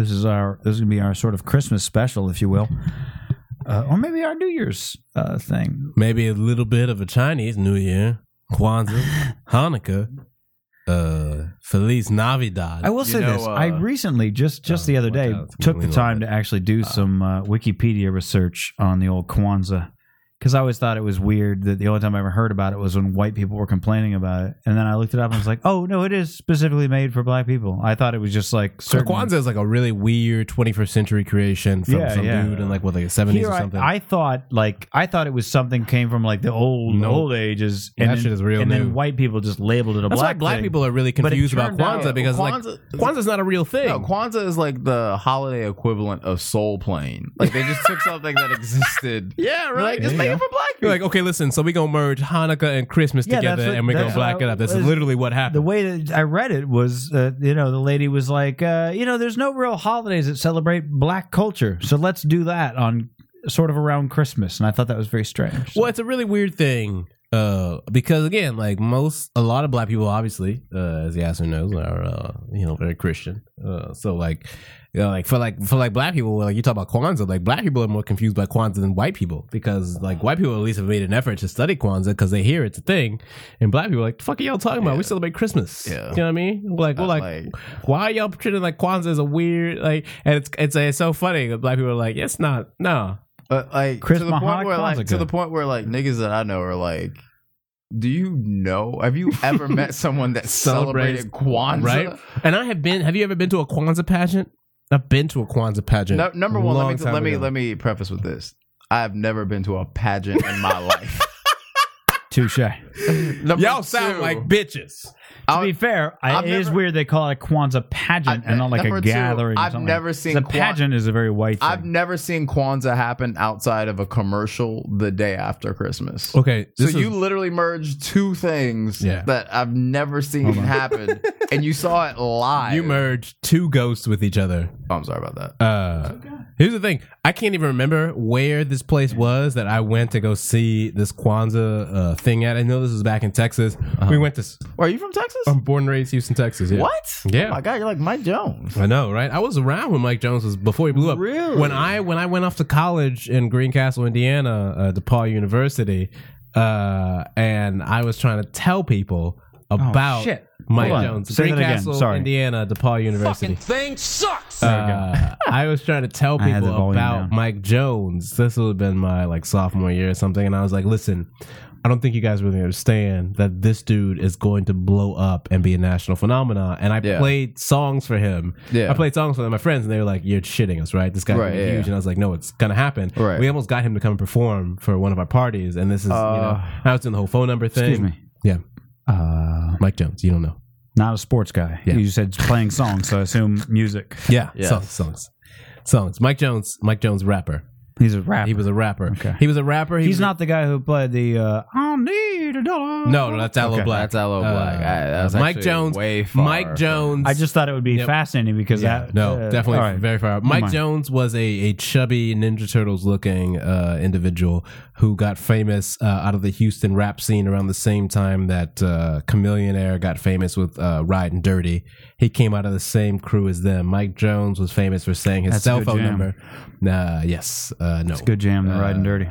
this is our this is gonna be our sort of Christmas special, if you will, uh, or maybe our New Year's uh, thing. Maybe a little bit of a Chinese New Year, Kwanzaa, Hanukkah, uh, Feliz Navidad. I will say know, this: I uh, recently just just oh, the other day took the time to actually do some uh, Wikipedia research on the old Kwanzaa because I always thought it was weird that the only time I ever heard about it was when white people were complaining about it, and then I looked it up and was like, oh no, it is specifically made for black people. I thought it was just like So certain. Kwanzaa is like a really weird 21st century creation from Yeah, some yeah. dude in like what like the 70s Here or something. I thought like I thought it was something came from like the old Nope. old ages. That then, shit is real And new. then white people just labeled it a That's why black. black thing. people are really confused about turned out- Kwanzaa because Kwanzaa- like Kwanzaa's not a real thing. No, Kwanzaa is like the holiday equivalent of Soul Plane. Like they just took something that existed. yeah, They're Like just There make you it for black people. You're like, okay, listen, so we're gonna merge Hanukkah and Christmas Yeah, together what- and we're gonna that's black it up. That's literally what happened. the happened. way that I read it was, uh, you know, the lady was like, uh, you know, there's no real holidays that celebrate black culture, so let's do that on sort of around Christmas. And I thought that was very strange. Well, it's a really weird thing uh, because again, like most, a lot of black people, obviously, uh, as Yassir knows, are uh, you know very Christian. Uh, so like, you know, like for like for like black people, like you talk about Kwanzaa, like black people are more confused by Kwanzaa than white people because like white people at least have made an effort to study Kwanzaa because they hear it's a thing, and black people are like, the fuck are y'all talking about? We celebrate Christmas. Yeah. you know what I mean? Like, we're like, like- why are y'all treating like Kwanzaa is a weird like? And it's it's it's so funny. 'cause Black people are like, it's not. No, But like Chris to the point Mahoney where like to the point where like niggas that I know are like, do you know? Have you ever met someone that celebrated Kwanzaa? right? And I have been. Have you ever been to a Kwanzaa pageant? I've been to a Kwanzaa pageant. No, number one, let me let me ago. let me preface with this. I have never been to a pageant in my life. Touche. to Y'all sound two, like bitches. I'll- be fair, I, I've it is never- weird they call it a Kwanzaa pageant I- and not like a two, gathering. or I've something. never seen the Kwan- pageant is a very white thing. I've never seen Kwanzaa happen outside of a commercial the day after Christmas. Okay, So this you literally merged two things Yeah. that I've never seen happen, and you saw it live. you merged two ghosts with each other. Oh, I'm sorry about that. Uh, here's the thing: I can't even remember where this place was that I went to go see this Kwanzaa uh, thing at. I know this was back in Texas. We went to. Are you from Texas? I'm born and raised Houston, Texas. Yeah. what? Yeah. Oh my god, you're like Mike Jones. I know, right? I was around when Mike Jones was before he blew up. Really? When I when I went off to college in Greencastle, Indiana, uh, DePauw University, uh, and I was trying to tell people about shit. Mike Hold on. Jones, Say that again. Greencastle, Sorry. Indiana, DePauw University. Fucking thing sucks. Uh, I was trying to tell I had the people volume about down. Mike Jones. This would have been my like sophomore year or something, and I was like, "Listen, I don't think you guys really understand that this dude is going to blow up and be a national phenomenon." And I Yeah. played songs for him. Yeah. I played songs for my friends, and they were like, "You're shitting us, right? This guy's Right, gonna be yeah. huge." And I was like, "No, it's gonna happen." Right. We almost got him to come and perform for one of our parties, and this is you know, I was doing the whole phone number thing. Uh, Excuse me. Yeah, Uh, Mike Jones. You don't know. not a sports guy. Yeah. You said playing songs, so I assume music. Yeah, Yes. songs, songs, songs. Mike Jones. Mike Jones, rapper. He's a rapper. He was a rapper. Okay. He was a rapper. He He's was- not the guy who played the uh, "I Need a Dollar." No, that's Aloe Okay. Black. That's Aloe Blacc. Uh, I- that's Mike actually Jones. way far Mike Jones. I just thought it would be Yep. fascinating because Yeah, that. no, uh, definitely very far. Mike mind. Jones was a, a chubby Ninja Turtles looking uh, individual who got famous uh, out of the Houston rap scene around the same time that uh, Chamillionaire got famous with uh, Riding Dirty. He came out of the same crew as them. Mike Jones was famous for saying his That's cell phone jam. number. Nah, yes, uh, no. Good jam, the riding dirty.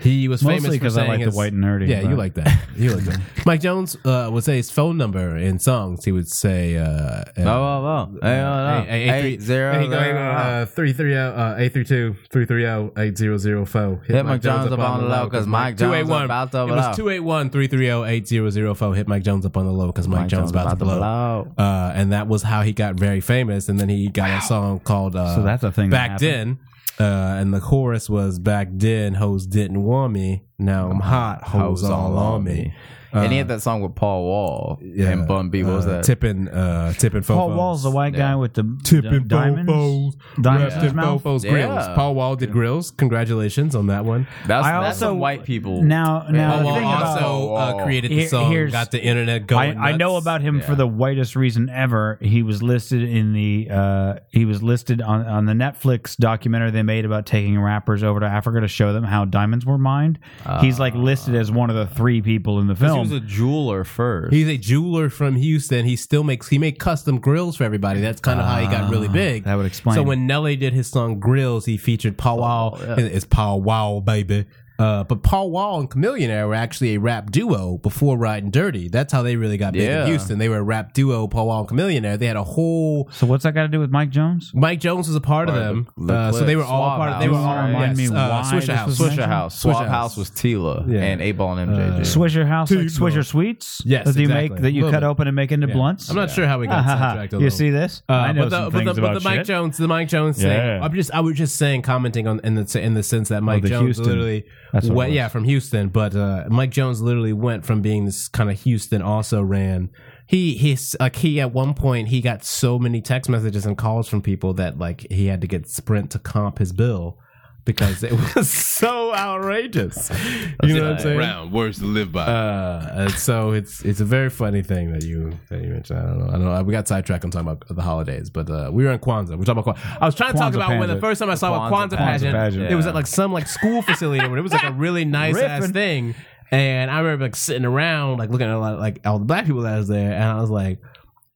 He was Mostly famous for because I saying like the white and nerdy. Yeah, you like that. You like that. Mike Jones uh, would say his phone number in songs. He would say, uh, uh, Oh, oh, oh. Hey, oh, no. Hey, hey, Eight, zero, Hey, go, zero, uh, 330, uh, 832 330 8004. Hit Mike Jones up on the low because Mike Jones 281. about to It was blow. 281 330 8004. Hit Mike Jones up on the low because Mike, Jones about, to blow. Uh, and that was how he got very famous. And then he got a song called uh, So that's a thing that Back happened. Then. Uh, and the chorus was Back then, hoes didn't want me. Now I'm hot, hoes all on me. And he had that song with Paul Wall Yeah, and Bun B. What was uh, that? Tipping, uh, tipping Paul. Wall's the white guy with the Tipping d- diamonds. fofos. Diamonds in his Tipping mouth. fofos Yeah. grills. Paul Wall did grills. Congratulations on that one. That's, I that's also- some white people. Now, now Paul Wall also uh, created the song, here's- got the internet I, going. I know about him for the whitest reason ever. He was listed in the uh, he was listed on, on the Netflix documentary they made about taking rappers over to Africa to show them how diamonds were mined. He's like listed as one of the three people in the Does film. was a jeweler first. He's a jeweler from Houston. He still makes he make custom grills for everybody. That's kind of how he got really Ah, big. that would explain So when Nelly did his song Grills, he featured Paul Wall. yeah. It's Wall, baby. Uh, but Paul Wall and Chamillionaire were actually a rap duo before Riding Dirty. That's how they really got big Yeah. in Houston. They were a rap duo, Paul Wall and Chamillionaire. They had a whole So what's that got to do with Mike Jones? Mike Jones was a part of Part of them, the- the uh, so they were all Swab part of. They were House. all Remind yes, me uh, why Swishahouse. was Swisher? House. Swisher Swap House. House was Tila Yeah. and 8 Ball and MJG. Uh, Swisher House, like T-Bone. Swisher Sweets? Yes, that you exactly. make that you cut bit. open and make into Yeah. blunts. I'm not sure how we got ha, ha. sidetracked. You see this? Uh, I know some but things the, but about the Mike. Jones, the Mike Jones thing. I'm just, I was just saying, commenting on in the in the sense that Mike Jones Houston. literally, That's what was. yeah, from Houston, but uh, Mike Jones literally went from being this kind of Houston also ran. He he's like he at one point he got so many text messages and calls from people that like he had to get Sprint to comp his bill because it was so outrageous. you know what I'm saying? Round words to live by. Uh, and so it's it's a very funny thing that you that you mentioned. I don't know. I don't know. We got sidetracked on talking about the holidays, but uh, we were in Kwanzaa. We're talking about Kwanzaa. I was trying to talk Kwanzaa about when the first time I saw a Kwanzaa Kwanzaa pageant, pageant. it was at like some like school facility, or it was like a really nice ass thing. And I remember like sitting around, like looking at a lot of, like all the black people that was there, and I was like.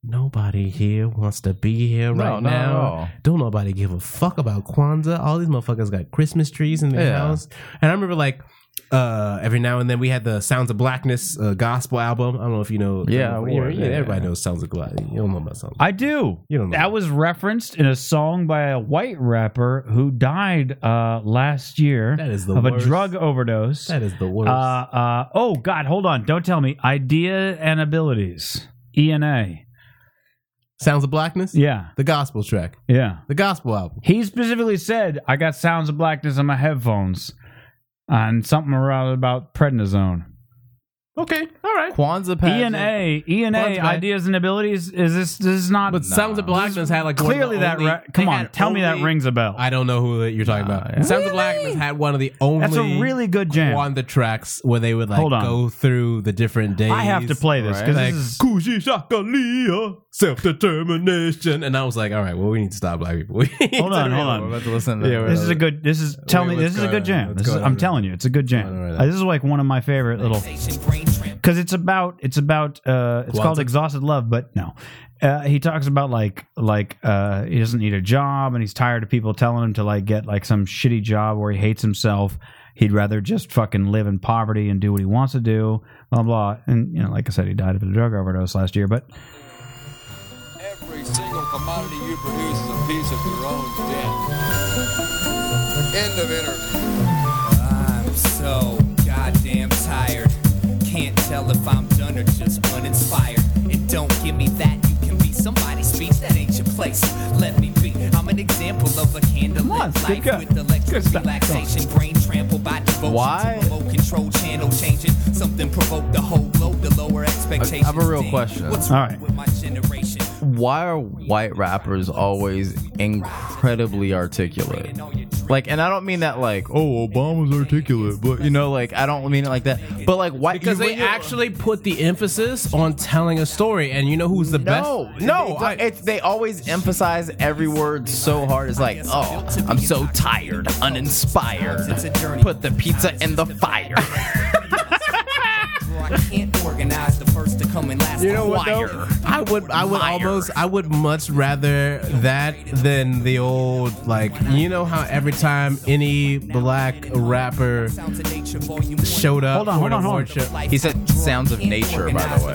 Nobody here wants to be here right at now. Don't nobody give a fuck about Kwanzaa. All these motherfuckers got Christmas trees in their Yeah. house. And I remember like uh every now and then we had the Sounds of Blackness uh, gospel album. I don't know if you know. Yeah, you know, or- yeah, yeah, everybody knows Sounds of Blackness. You don't know about Sounds. I do. You don't know. That was referenced in a song by a white rapper who died uh, last year That is the of worst. a drug overdose. that is the worst. Uh, uh, oh God, hold on! Don't tell me. Eyedea and Abilities. ENA. Sounds of Blackness. Yeah, The gospel track. yeah. The gospel album. He specifically said, "I got sounds of blackness in my headphones," and something around about prednisone. Okay. All right. Kwanzaa pageant. ENA, ENA, Kwanzaa. ideas and abilities. Is this? This is not. But Sounds of Blackness had like one of the clearly that. only- Ra- come on, had tell me that rings a bell. I don't know who you're talking Nah, about. yeah. Sounds of Blackness had one of the only. That's a really good jam. on the tracks where they would like Hold on. go through the different days. I have to play this because like this is. Kujichagulia, self determination, and I was like, all right, well, we need to stop black people. Hold on, hold on. We're about to listen to Yeah, This is a good. This is. Tell Wait, me. This is a good jam. This is, I'm telling you, it's a good jam. right Uh, now? this is like one of my favorite little. Because it's about. It's about. Uh, it's called exhausted love, but no. Uh, he talks about like like uh, he doesn't need a job and he's tired of people telling him to like get like some shitty job where he hates himself. He'd rather just fucking live in poverty and do what he wants to do. Blah blah. And you know, like I said, he died of a drug overdose last year. But Every single commodity you produce is a piece of your own debt. End of interview. I'm so goddamn tired. Can't tell if I'm done or just uninspired. And don't give me that. You can be somebody's speech. That ain't your place. Let me an example of a candlelit on, life good, good. with electric relaxation. Brain trampled by devotion Why? to remote control channel changing. Something provoked the whole globe to lower expectations. have a real question. What's All wrong right. with my generation? Why are white rappers always incredibly articulate? Like, and I don't mean that like, oh, Obama's articulate, but you know, like, I don't mean it like that. But like, why? because you- they actually put the emphasis on telling a story, and you know who's the No, best? No, they, I, it's, they always emphasize every word so hard. It's like, oh, I'm so tired, uninspired. It's a journey. Put the pizza in the fire. I can't organize the first to come and last. You know to what though? I would I would Wire. almost I would much rather that than the old like you know how every time any black rapper Sounds of Nature, Volume One. showed up Hold on, hold on, hold on. He said sounds of nature, by the way.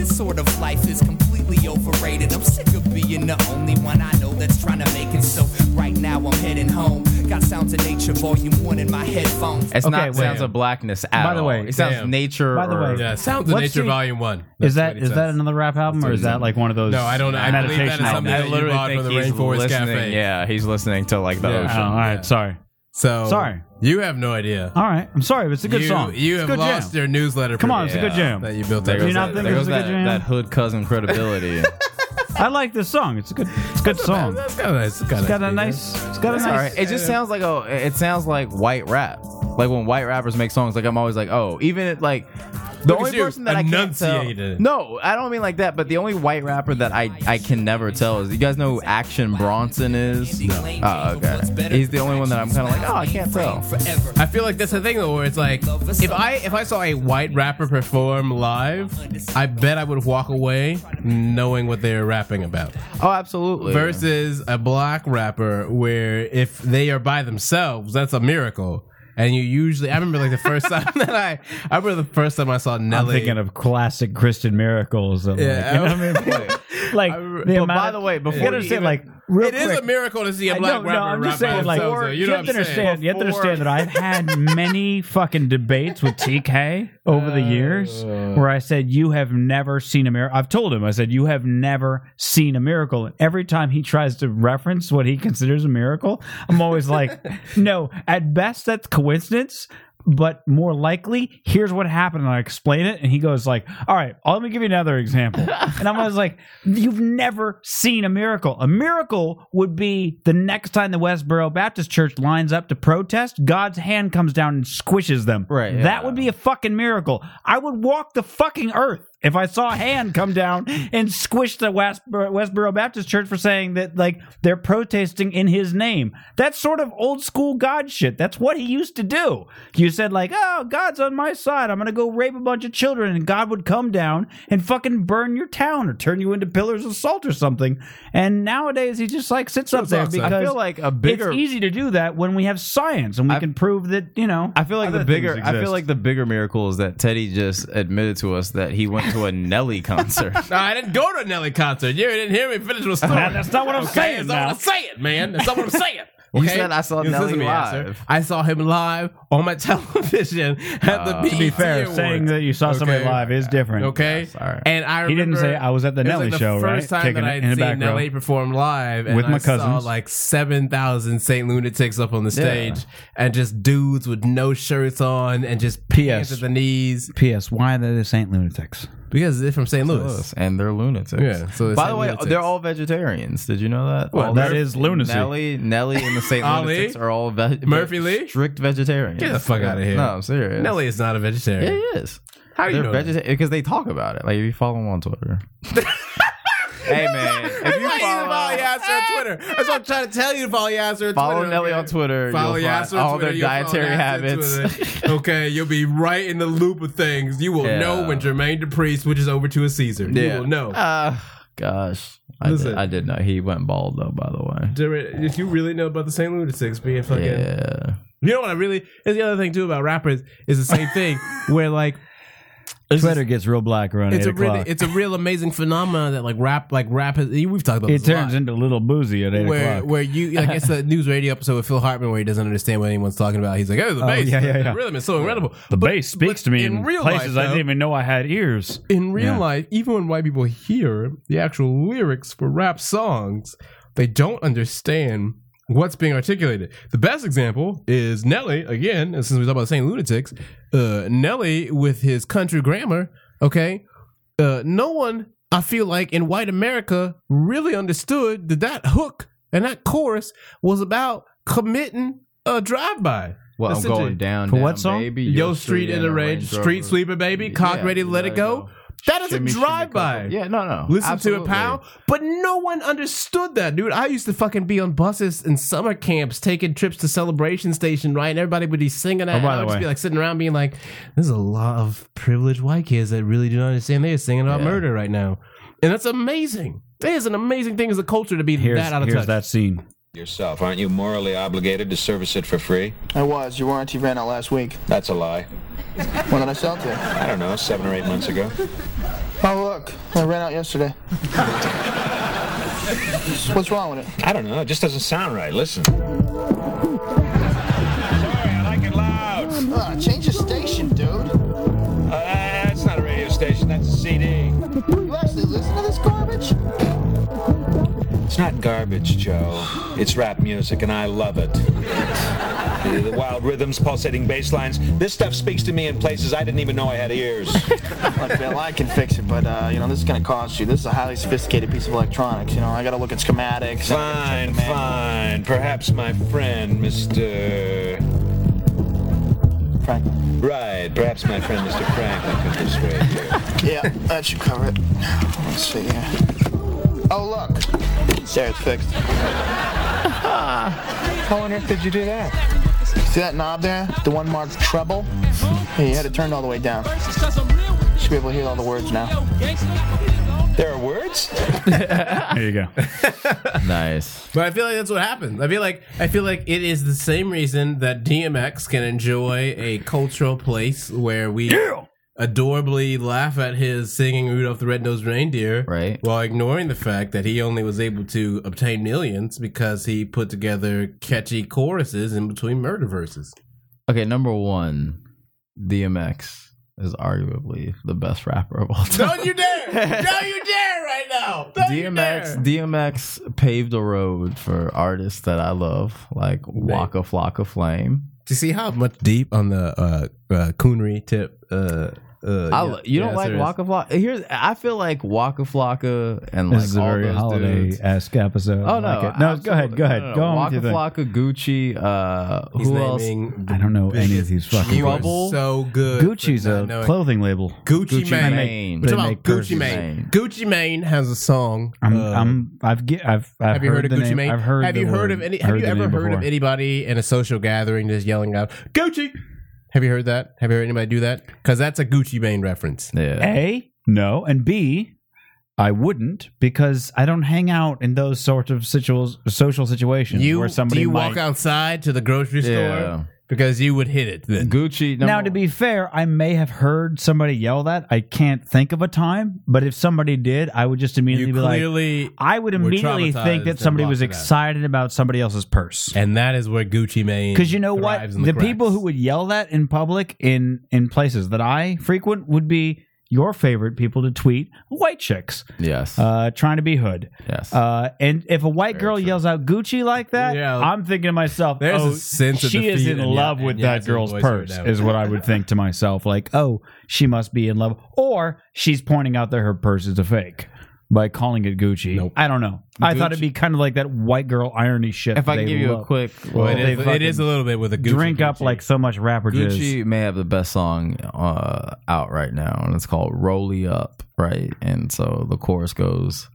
First to come and last to leave will never be immortalized. This sort of life is completely overrated. I'm sick of being the only one I know that's trying to make it. So right now I'm heading home. Got Sounds of Nature Volume One in my headphones. It's Okay, not wait. sounds of blackness at By the all. way, it sounds damn. nature. By the or- way, Yeah, Sounds of What's Nature the- Volume One. is That's that what he is says. that another rap album or is that like one of those? No, I don't. I believe meditation that is something I albums? that you literally bought think from the he's Rainforest listening. Cafe. Yeah, he's listening to like the Yeah. Oh, ocean. all right, sorry. So Sorry. you have no idea. All right, I'm sorry, but it's a good you, song. You It's have good lost jam. your newsletter. Come on, it's a good jam. that you built. There up. Do goes, you not that, think there it's goes a good that, jam? that hood cousin credibility. I like this song. It's a good. It's a good song. That's kind of nice. It's got a nice. It's got a nice. all right. It just sounds like a. It sounds like white rap. Like when white rappers make songs, like I'm always like, oh, even it, like The only person that I can't tell. enunciated. No, I don't mean like that. But the only white rapper that I I can never tell is you guys know who Action Bronson is. Oh, okay. He's the only one that I'm kind of like, oh, I can't tell. I feel like that's the thing though, where it's like if I if I saw a white rapper perform live, I bet I would walk away knowing what they're rapping about. Oh, absolutely. Versus a black rapper, where if they are by themselves, that's a miracle. And you usually, I remember like the first time that I, I remember the first time I saw I'm Nelly. thinking of classic Christian miracles. Of Yeah, like, you know what I mean? like, I- the but amount by of- the way, before you gotta you understand, even- like, real it is quick, a miracle to see a black know, rapper no, I'm just saying, like, themselves, though. you you, know have to I'm saying? understand. You have to understand that I've had many fucking debates with TK over the years uh. where I said you have never seen a miracle. I've told him I said you have never seen a miracle, and every time he tries to reference what he considers a miracle, I'm always like, no. At best, that's coincidence. But more likely, here's what happened, and I explain it, and he goes like, "All right, let me give you another example." and I'm always like, "You've never seen a miracle. A miracle would be the next time the Westboro Baptist Church lines up to protest, God's hand comes down and squishes them. Right, That would be a fucking miracle. I would walk the fucking earth if I saw a hand come down and squish the Westboro, Westboro Baptist Church for saying that like they're protesting in His name. That's sort of old school God shit. That's what He used to do. You said like, "Oh, God's on my side. I'm gonna go rape a bunch of children," and God would come down and fucking burn your town or turn you into pillars of salt or something. And nowadays He just like sits up there. Because I feel like a bigger. it's easy to do that when we have science and we I- can prove that you know. I feel like the bigger. I feel like the bigger miracle is that Teddy just admitted to us that he went to a Nelly concert. No, I didn't go to a Nelly concert. You didn't hear me finish my story. That's not what I'm Okay, saying That's not what I'm saying, man. That's not what I'm saying. You said I saw Just Nelly listen me, live. Asher. I saw him live on my television at the Uh, BET to be fair, Awards. saying that you saw somebody live is different. Okay, Sorry. and I He didn't say, "I was at the it was Nelly like the show," First right? time Kicking that I'd in the seen back row. Nelly perform live, and With my I saw cousins. like seven thousand Saint lunatics up on the stage, and just dudes with no shirts on and just pants P.S. at the knees P.S. Why are they the Saint lunatics? Because they're from St. Louis. Louis, and they're lunatics. Yeah, so by the way, lunatics. they're all vegetarians. Did you know that? Well, all that lunacy. Nelly, Nelly, and the Saint Ali? lunatics are all ve- Murphy ve- Lee? strict vegetarians. Get the fuck outta here. No, I'm serious. Nelly is not a yeah, vegetarian. he is. How do you They're know? that? vegetarian because they talk about it. Like if you follow them on Twitter. hey man, if you you follow follow, Yassir on Twitter? That's what I'm trying to tell you to follow Yassir on follow Twitter. Nelly okay? on Twitter, Follow you'll Yassir on all Twitter, their dietary habits. Okay, you'll be right in the loop of things. You will Yeah. know when Jermaine Dupri switches over to a Caesar. Yeah. You will know. Uh, gosh, I Listen. did, I did know he went bald though. By the way. Jermaine, If you really know about the St. Lunatics being fucking Yeah. You know what I really is the other thing too about rappers is the same thing where like it's Twitter gets real black around it's eight a really o'clock. it's a real amazing phenomenon that like rap like rap has, we've talked about it this a turns lot. into little boozy at eight where o'clock. where you like it's a NewsRadio episode with Phil Hartman where he doesn't understand what anyone's talking about. He's like, "Oh, the Oh, bass, yeah, yeah, the yeah. rhythm is so incredible." the But- bass speaks but to me in in, real places life, I didn't even know I had ears. in real Yeah. life, even when white people hear the actual lyrics for rap songs, they don't understand what's being articulated. The best example is Nelly, again, since we talk about the St. Lunatics, uh, Nelly with his country grammar, okay? Uh, no one, I feel like, in white America really understood that that hook and that chorus was about committing a drive-by. Well, I'm going down. For what song? Baby. Yo, street in the range, street sweeper, baby, cock ready to let it go. That is a Shimmy, shimmy, drive-by. Yeah, no, no. Listen Absolutely. to it, pal. But no one understood that, dude. I used to fucking be on buses and summer camps, taking trips to Celebration Station, right? And everybody would be singing that. Oh, by and I the would just be like sitting around being like, "There's a lot of privileged white kids that really do not understand they're singing about Yeah. murder right now," and that's amazing. That is an amazing thing as a culture to be Here's, that out of here's touch. that scene. Yourself, aren't you morally obligated to service it for free? I was. Your warranty ran out last week. That's a lie. When did I sell it to? I don't know, seven or eight months ago. Oh, look. I ran out yesterday. What's wrong with it? I don't know, it just doesn't sound right. Listen. Sorry, I like it loud. Uh, change the station, dude. Uh, that's not a radio station, that's a CD. You actually listen to this garbage? It's not garbage, Joe. It's rap music, and I love it. The, wild rhythms, pulsating bass lines. This stuff speaks to me in places I didn't even know I had ears. Look, Bill, I can fix it, but, uh, you know, this is gonna cost you. This is a highly sophisticated piece of electronics. You know, I gotta look at schematics. Fine, fine. Perhaps my friend, Mr. Frank. Right. Perhaps my friend Mr. Franklin could persuade you. Yeah, that should cover it. Let's see here. Oh, look. There, it's fixed. How on earth did you do that? See that knob there? The one marked treble? Hey, you had it turned all the way down. Should be able to hear all the words now. There are words? There you go. Nice. But I feel like that's what happens. I feel like I feel like it is the same reason that DMX can enjoy a cultural place where we adorably laugh at his singing Rudolph the Red-Nosed Reindeer, Right. While ignoring the fact that he only was able to obtain millions because he put together catchy choruses in between murder verses. Okay, number one, DMX is arguably the best rapper of all time. Don't you dare! Don't you dare right now! Don't you DMX dare! DMX paved a road for artists that I love, like Waka Flocka Flame. Do you see how much deep on the uh, uh, coonery tip? Uh, uh, I, yeah, you don't yeah, like there is. Waka Flocka? Here's I feel like Waka Flocka and This like is a all very those holiday esque episode. Oh no! like it. no, go ahead, go ahead. No, no, go no. on Waka with your thing. Flocka, Gucci. Uh, He's who else? I don't know any of these fucking You are so good. Gucci's a knowing- clothing label. Gucci, Gucci Mane. Mane. We're talking about Gucci purses. Mane. Gucci Mane has a song. I'm, uh, I'm, I've, get, I've, I've have you heard of Gucci name. Mane? I've heard. Have you heard word, of any? Have you ever heard of anybody in a social gathering just yelling out Gucci? Have you heard that? Have you heard anybody do that? Because that's a Gucci Mane reference. Yeah. A, no, and B, I wouldn't because I don't hang out in those sorts of situ- social situations You where somebody do you might. walk outside to the grocery store Yeah. Because you would hit it. Then. Gucci. now, number- to be fair, I may have heard somebody yell that. I can't think of a time, but if somebody did, I would just immediately You be like, clearly, I would immediately think that somebody was blocked it out. excited about somebody else's purse. and that is where Gucci Mane. Because you know what, the, the, people who would yell that in public in in places that I frequent would be your favorite people to tweet white chicks yes. uh, trying to be hood. yes. Uh, and if a white girl yells out Gucci like that, Yeah. I'm thinking to myself, There's a oh, sense of she is in in love Ya- with in that girl's purse, now. is what I would think to myself. Like, oh, she must be in love. Or she's pointing out that her purse is a fake by calling it Gucci. Nope. I don't know. I thought it'd be kind of like that white girl irony shit. if I they can give you a quick, Well, Well, it, they is, it fucking is a little bit with a Gucci, drink up like so much rapper jizz. Gucci may have the best song uh, out right now, and it's called "Rolly Up." Right, and so the chorus goes,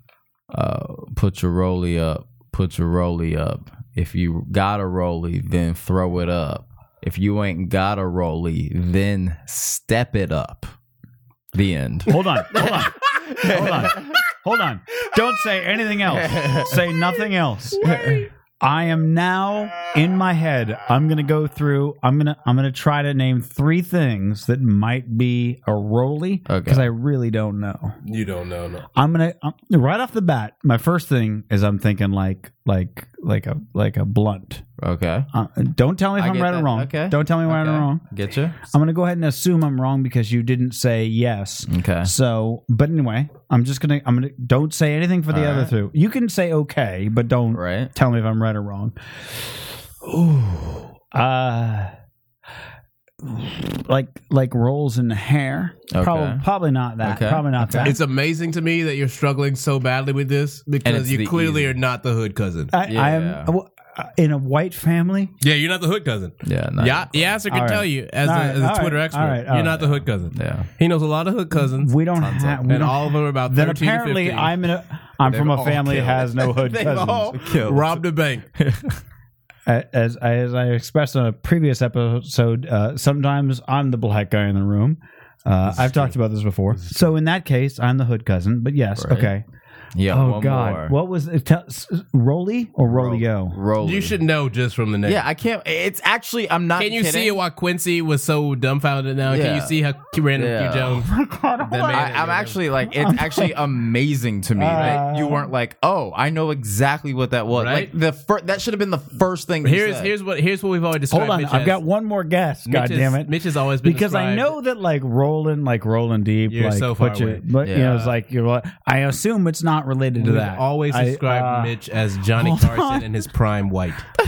uh, "Put your rolly up, put your rolly up. If you got a rolly, then throw it up. If you ain't got a rolly, then step it up." The end. Hold on, hold on, hold on, hold on. Don't say anything else. Say nothing else. I am now in my head. I'm gonna go through. I'm gonna. I'm gonna try to name three things that might be a roly Okay. because I really don't know. You don't know, no. I'm gonna um, right off the bat. My first thing is I'm thinking like like like a like a blunt. Okay. Uh, don't tell me if I I'm get right or wrong. Okay. Don't tell me right or Okay. wrong. Get you? I'm gonna go ahead and assume I'm wrong because you didn't say yes. Okay. So, but anyway, I'm just gonna I'm gonna don't say anything for the All other right. two. You can say okay, but don't Right. tell me if I'm right or wrong. Ooh, uh, like like rolls in the hair. Okay. Probably probably not that. Okay. Probably not Okay. that. It's amazing to me that you're struggling so badly with this because you clearly easy- are not the hood cousin. I, I am uh, in a white family. yeah, you're not the hood cousin. Yeah. Not, Yeah, Yasser can All right. tell you as, All a, right, as a all Twitter right, expert. all right, all you're not right. the hood cousin. Yeah. He knows a lot of hood cousins, We don't Tons of have. them. we and don't- all of them are about then 13 apparently to 15. I'm in a. I'm They've from a all family that killed. has no hood They've cousins. all Killed. robbed a bank. as as I expressed on a previous episode, uh, sometimes I'm the black guy in the room. Uh, I've talked about this before. So in that case, I'm the hood cousin. But yes, Right. okay. Yeah. oh one God, more. what was it? Tell, s- Rolly or Rolio? Rolly. You should know just from the name. Yeah, I can't. It's actually. I'm not. Can you kidding. see why Quincy was so dumbfounded now? Can you see how random Yeah. Q Jones? Oh that man I, I'm actually like it's actually amazing to me that you uh, weren't like, oh, I know exactly what that was. Right? Like the fir- that should have been the first thing. you Here's said. here's what here's what we've already described. Hold on, Mitch I've as. got one more guess. Mitch God is- damn it! Mitch has always been because I know that like rolling, like rolling deep, You're like so far put you, away. but you know, it's like you're. like- I assume it's not not related to We that. always I- describe uh, Mitch as Johnny Carson on. in his prime white.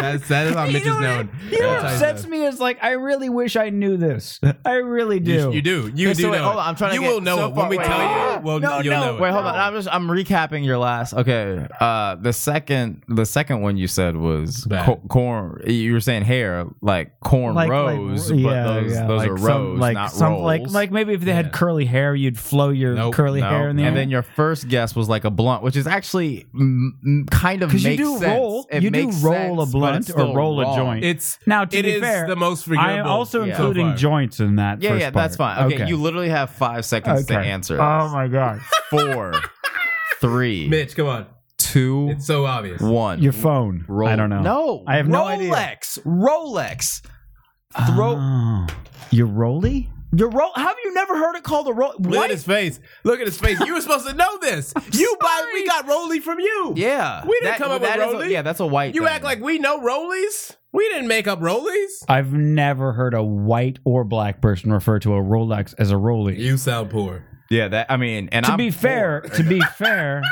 That's, that is how Mitch is known. You know what That's how upsets me is like I really wish I knew this. I really do. You, you do. You Okay, do so wait, know. hold on, I'm trying to You get will know so it when far- we wait. tell you. Well, No, you'll no. know. it. Wait, hold on. I'm just I'm recapping your last. Okay, uh, the second the second one you said was co- corn. You were saying hair like corn Like, rows, like, but yeah, those yeah, those like are some- rows, like not some, rolls. Like, like maybe if they Yeah. had curly hair, you'd flow your Nope. curly No. hair in the and air. then your first guess was like a blunt, which is actually mm, mm, kind of because makes you do sense. roll, It you do makes roll sense, a but blunt it's or still roll wrong. a joint. It's now to it be is fair, the most I am forgivable. also Yeah. including So far. joints in that. Yeah, first yeah, that's part. fine. Okay, you literally have five seconds to Okay. answer. Oh my god, Four, three, Mitch, come on. two, It's so obvious. one. your phone. Roll. I don't know. No, I have no Rolex. idea. Rolex. Throw Oh. your rolly. Your roll. Have you never heard it called a roll? Look What? at his face. Look at his face. You were supposed to know this. You buy. We got Rolly from you. Yeah, We didn't come up with that is a- Rolly. yeah, that's a white. You thing. act like we know Rollies. We didn't make up Rollies. I've never heard a white or black person refer to a Rolex as a rolly. You sound poor. yeah. That I mean, and to I'm be fair, to be fair,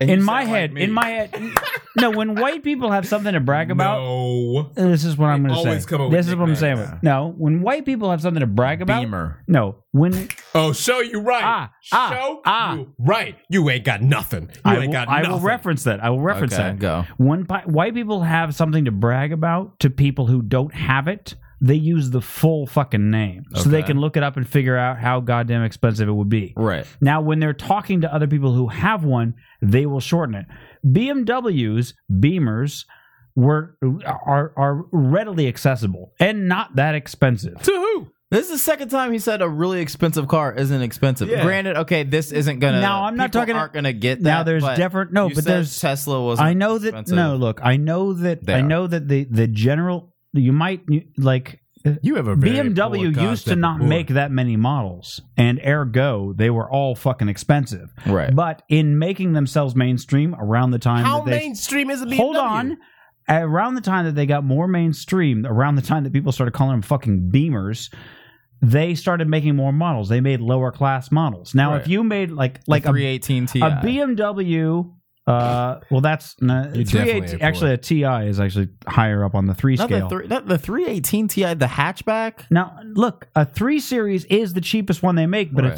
And in my sound like head, me. in my head, no. When white people have something to brag about, No. this is what I'm going to say. come up with This is what I'm saying. nicknames. No, when white people have something to brag about, Beamer. no. When Oh, show you right. Ah, ah, show ah. you right. You ain't got nothing. You I ain't will, got I will reference that. I will reference Okay, that. go. When white people have something to brag about to people who don't have it, they use the full fucking name so they Okay. can look it up and figure out how goddamn expensive it would be. Right. Now, when they're talking to other people who have one, they will shorten it. BMWs, Beamers, were are are readily accessible and not that expensive. To who? This is the second time he said a really expensive car isn't expensive. Yeah. Granted, okay, this isn't gonna. Now, I'm not people talking- Aren't gonna get that. Now, there's but different- no, you but said there's- Tesla was. I know that expensive. no, look, I know that I There. know that the the general you might like You have a BMW used to not of poor. make that many models, and ergo they were all fucking expensive. Right. But in making themselves mainstream around the time How that they mainstream is a BMW? hold on, around the time that they got more mainstream, around the time that people started calling them fucking Beamers. They started making more models. They made lower class models. Now, if you made like like a, 318 Ti. a BMW, uh, well, that's no, 318 actually a TI is actually higher up on the three Not scale. the, three, not the 318 Ti, the hatchback. Now, look, a three series is the cheapest one they make, but Right. a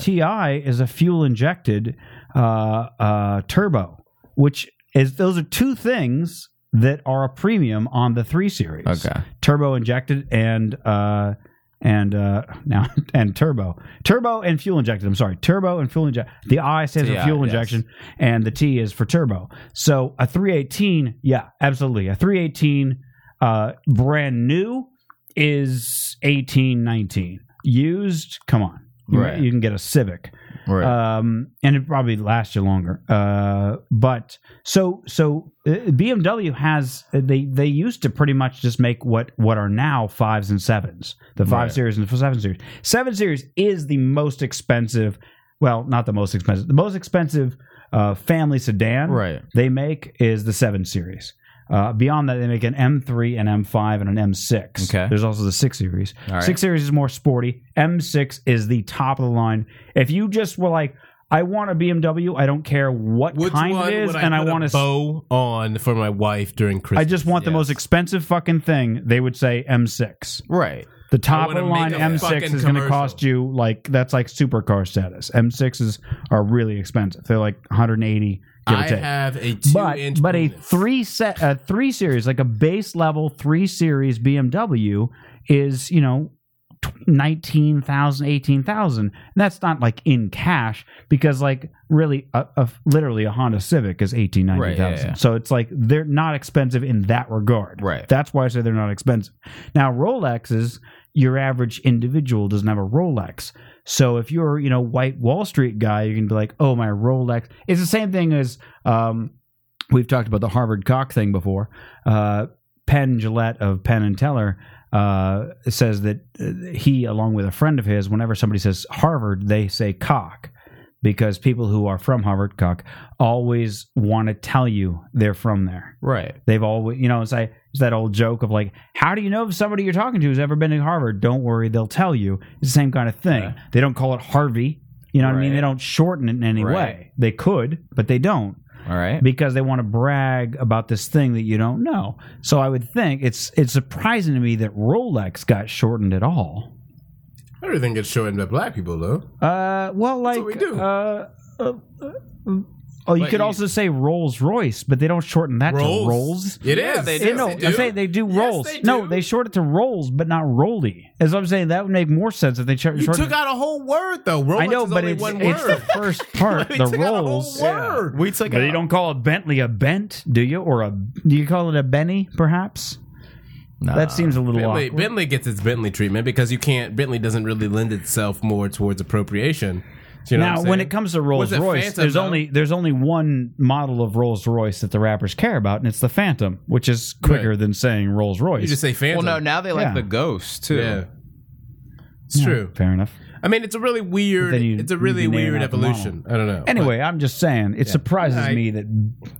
TI is a fuel injected uh, uh, turbo, which is those are two things that are a premium on the three series. Okay. turbo injected and uh, and uh, now and turbo, turbo and fuel injected. I'm sorry, turbo and fuel injected. The I stands for fuel yes. injection, and the T is for turbo. So a 318, yeah, absolutely, a 318 uh, brand new is 1819. Used, come on, you, you can get a Civic Right. um, and it probably lasts you longer. Uh, but so so uh, BMW has they they used to pretty much just make what what are now fives and sevens, the five Right. series and the seven series. Seven series is the most expensive. Well, not the most expensive. The most expensive uh, family sedan Right. they make is the seven series. Uh, beyond that, they make an M3, an M5, and an M6. Okay. There's also the six series. All right. Six series is more sporty. M6 is the top of the line. If you just were like, I want a BMW, I don't care what Which kind one it is, I and I want a to. bow on for my wife during Christmas? I just want the most expensive fucking thing. They would say M6. right. The top of the line make a M6 is going to cost you like that's like supercar status. M6s are really expensive. They're like 180 give or I have a two but inch but a three set a three series like a base level three series BMW is you know tw- 19,000 18,000 and that's not like in cash because like really a, a literally a Honda Civic is 18 Right, yeah, yeah. so it's like they're not expensive in that regard. Right. that's why I say they're not expensive. Now Rolexes your average individual doesn't have a Rolex. So if you're you know white Wall Street guy you can be like oh my Rolex. It's the same thing as um we've talked about the Harvard cock thing before. Uh, Penn Jillette of Penn and Teller uh, says that uh, he, along with a friend of his, whenever somebody says Harvard, they say cock because people who are from Harvard cock always want to tell you they're from there. Right. They've always, you know, it's like it's that old joke of like, how do you know if somebody you're talking to has ever been to Harvard? Don't worry, they'll tell you. It's the same kind of thing. They don't call it Harvey. You know what I mean? They don't shorten it in any Right. way. They could, but they don't All right. because they want to brag about this thing that you don't know. So I would think it's it's surprising to me that Rolex got shortened at all. Everything gets shortened by black people, though. Uh, well, like, what we do. Uh, uh, uh, oh, you But could you- also say Rolls Royce, but they don't shorten that Rolls. to Rolls. It Yeah, they You do. know, Yes, I say they do Yes, rolls. they no, do. they short it to rolls, but not rolly. As I'm saying, that would make more sense if they short. You shorten took out a whole word, though. Rolex I know, is but only it's, one it's word. the first part, We the took out a whole rolls. word. We took But out- you don't call a Bentley a bent, do you? Or a do you call it a Benny, perhaps? Nah. that seems a little Bentley, awkward. Bentley gets its Bentley treatment because you can't. Bentley doesn't really lend itself more towards appropriation. You know now, when it comes to Rolls Royce, Phantom, there's though? only there's only one model of Rolls Royce that the rappers care about, and it's the Phantom, which is quicker Right. than saying Rolls Royce. you just say Phantom. Well, no, now they like Yeah. the ghost too. yeah, it's true. Fair enough. I mean, it's a really weird. you- It's a really weird evolution. I don't know. Anyway, I'm just saying it surprises I- me that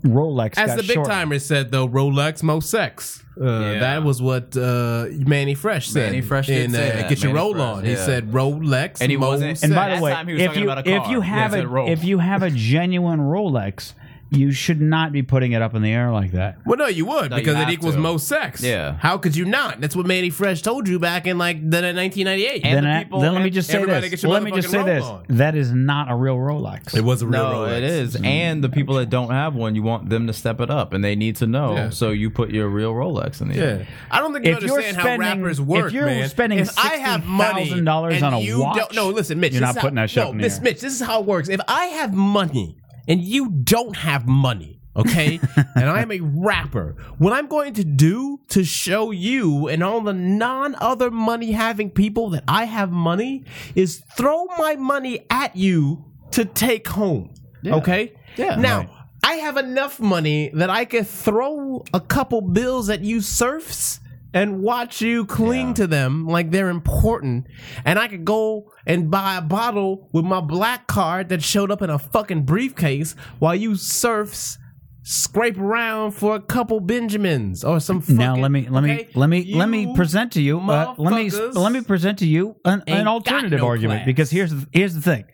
Rolex As got the big shortened. timers said, though, Rolex mo sex. Uh, Yeah. That was what uh, Mannie Fresh said. Mannie Fresh did in, say uh, that. Get your Manny roll Fresh, on. He said Rolex. And he mo wasn't- And by the way, time he was if you if you have it a said if you have a genuine Rolex, you should not be putting it up in the air like that. Well, no, you would No, because you it have equals to. mo sex. Yeah. How could you not? That's what Mannie Fresh told you back in like the 1998. And then, the I- people- then let me just say everybody this. get your Let me just motherfucking say roll this. on. That is not a real Rolex. it was a real No, Rolex. it is. Mm-hmm. And the people that don't have one, you want them to step it up, and they need to know. Yeah. So you put your real Rolex in the Yeah, air. I don't think you If you're understand spending- how rappers if you're man. spending if I have money $60,000 and on a you watch, don't, no, listen, Mitch, you're this not is putting that shit no, up in the this, air. Mitch, this is how it works. If I have money and you don't have money. Okay, and I'm a rapper. What I'm going to do to show you and all the non other money having people that I have money is throw my money at you to take home. Okay? Yeah. Now, Right. I have enough money that I could throw a couple bills at you serfs and watch you cling Yeah. to them like they're important. And I could go and buy a bottle with my black card that showed up in a fucking briefcase while you serfs scrape around for a couple Benjamins or some fucking, now let me let me okay? let me let me present to you uh, let me let me present to you an, an alternative no argument class. because here's the, here's the thing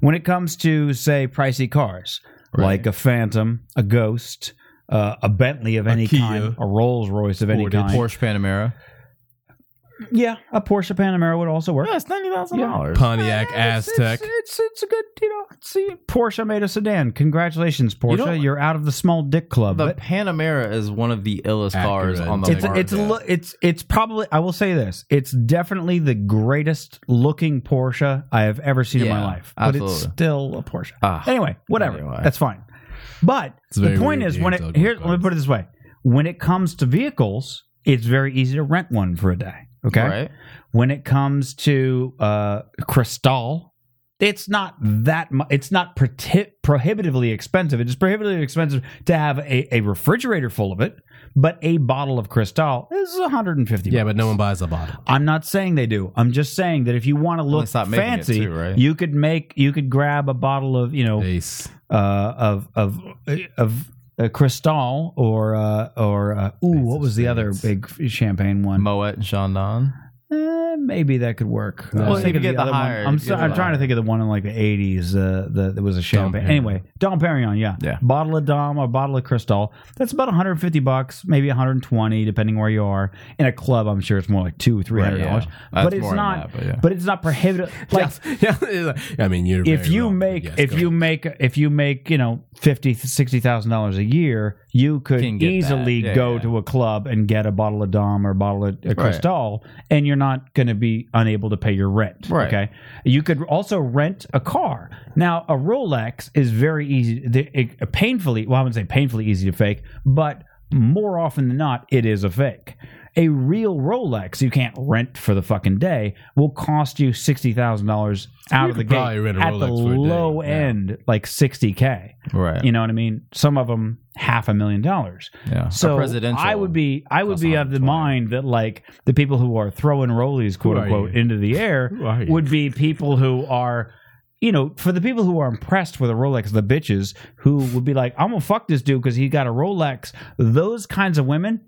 when it comes to say pricey cars like a Phantom, a Ghost, uh, a Bentley of any Kia. kind, a Rolls Royce of any Or the kind, Porsche Panamera. yeah, a Porsche Panamera would also work. Yeah, it's ninety thousand dollars. Pontiac It's- Aztec. It's, it's it's a good you know. See, Porsche made a sedan. Congratulations, Porsche. know- You are out of the small dick club. The But Panamera is one of the illest cars on the it's market. it's a lo- it's it's probably I will say this. It's definitely the greatest looking Porsche I have ever seen in my life. But it's still a Porsche. Ah, anyway, whatever. anyway. That's fine. But the point is when it here let me put it this way. When it comes to vehicles, it's very easy to rent one for a day. Okay. Right. When it comes to uh Cristal, it's not that mu- it's not prohi- prohibitively expensive. It is prohibitively expensive to have a, a refrigerator full of it, but a bottle of Cristal is 150 Yeah, bucks. but no one buys a bottle. I'm not saying they do. I'm just saying that if you want to look stop making it fancy, too, right? you could make you could grab a bottle of you know uh, of of of uh, Cristal or uh, or uh, ooh, what was the other big champagne one? Moet and Chandon. Eh, maybe that could work. I Well, was if thinking you get the other one. higher- I'm, you so, get I'm the trying to higher. think of the one in like the 80s. Uh, the that was a champagne. Perignon. Anyway, Dom Perignon. Yeah, Yeah. Bottle of Dom or bottle of Cristal. That's about 150 bucks, maybe 120, depending where you are. In a club, I'm sure it's more like two, three hundred dollars. yeah. That's But it's more than not. that, but yeah. But it's not prohibitive. Like yeah, I mean, you're if very you wrong, but make yes, if go you ahead. make if you make you know fifty sixty thousand dollars a year you could Can get easily. Yeah, go yeah. to a club and get a bottle of dom or a bottle of uh, cristal and you're not going to be unable to pay your rent Right. okay? You could also rent a car. Now a rolex is very easy it- painfully well i wouldn't say painfully easy to fake but more often than not it is a fake a real Rolex you can't rent for the fucking day will cost you sixty thousand dollars out You of the gate rent a at the Rolex for a day, low yeah. end, like sixty k. Right. You know what I mean? Some of them half a million dollars. Yeah. So presidential I would be I would be of the mind that like the people who are throwing rollies quote unquote you? into the air Who are you? would be people who are you know, for the people who are impressed with a Rolex, the bitches who would be like, I'm gonna fuck this dude because he got a Rolex. Those kinds of women,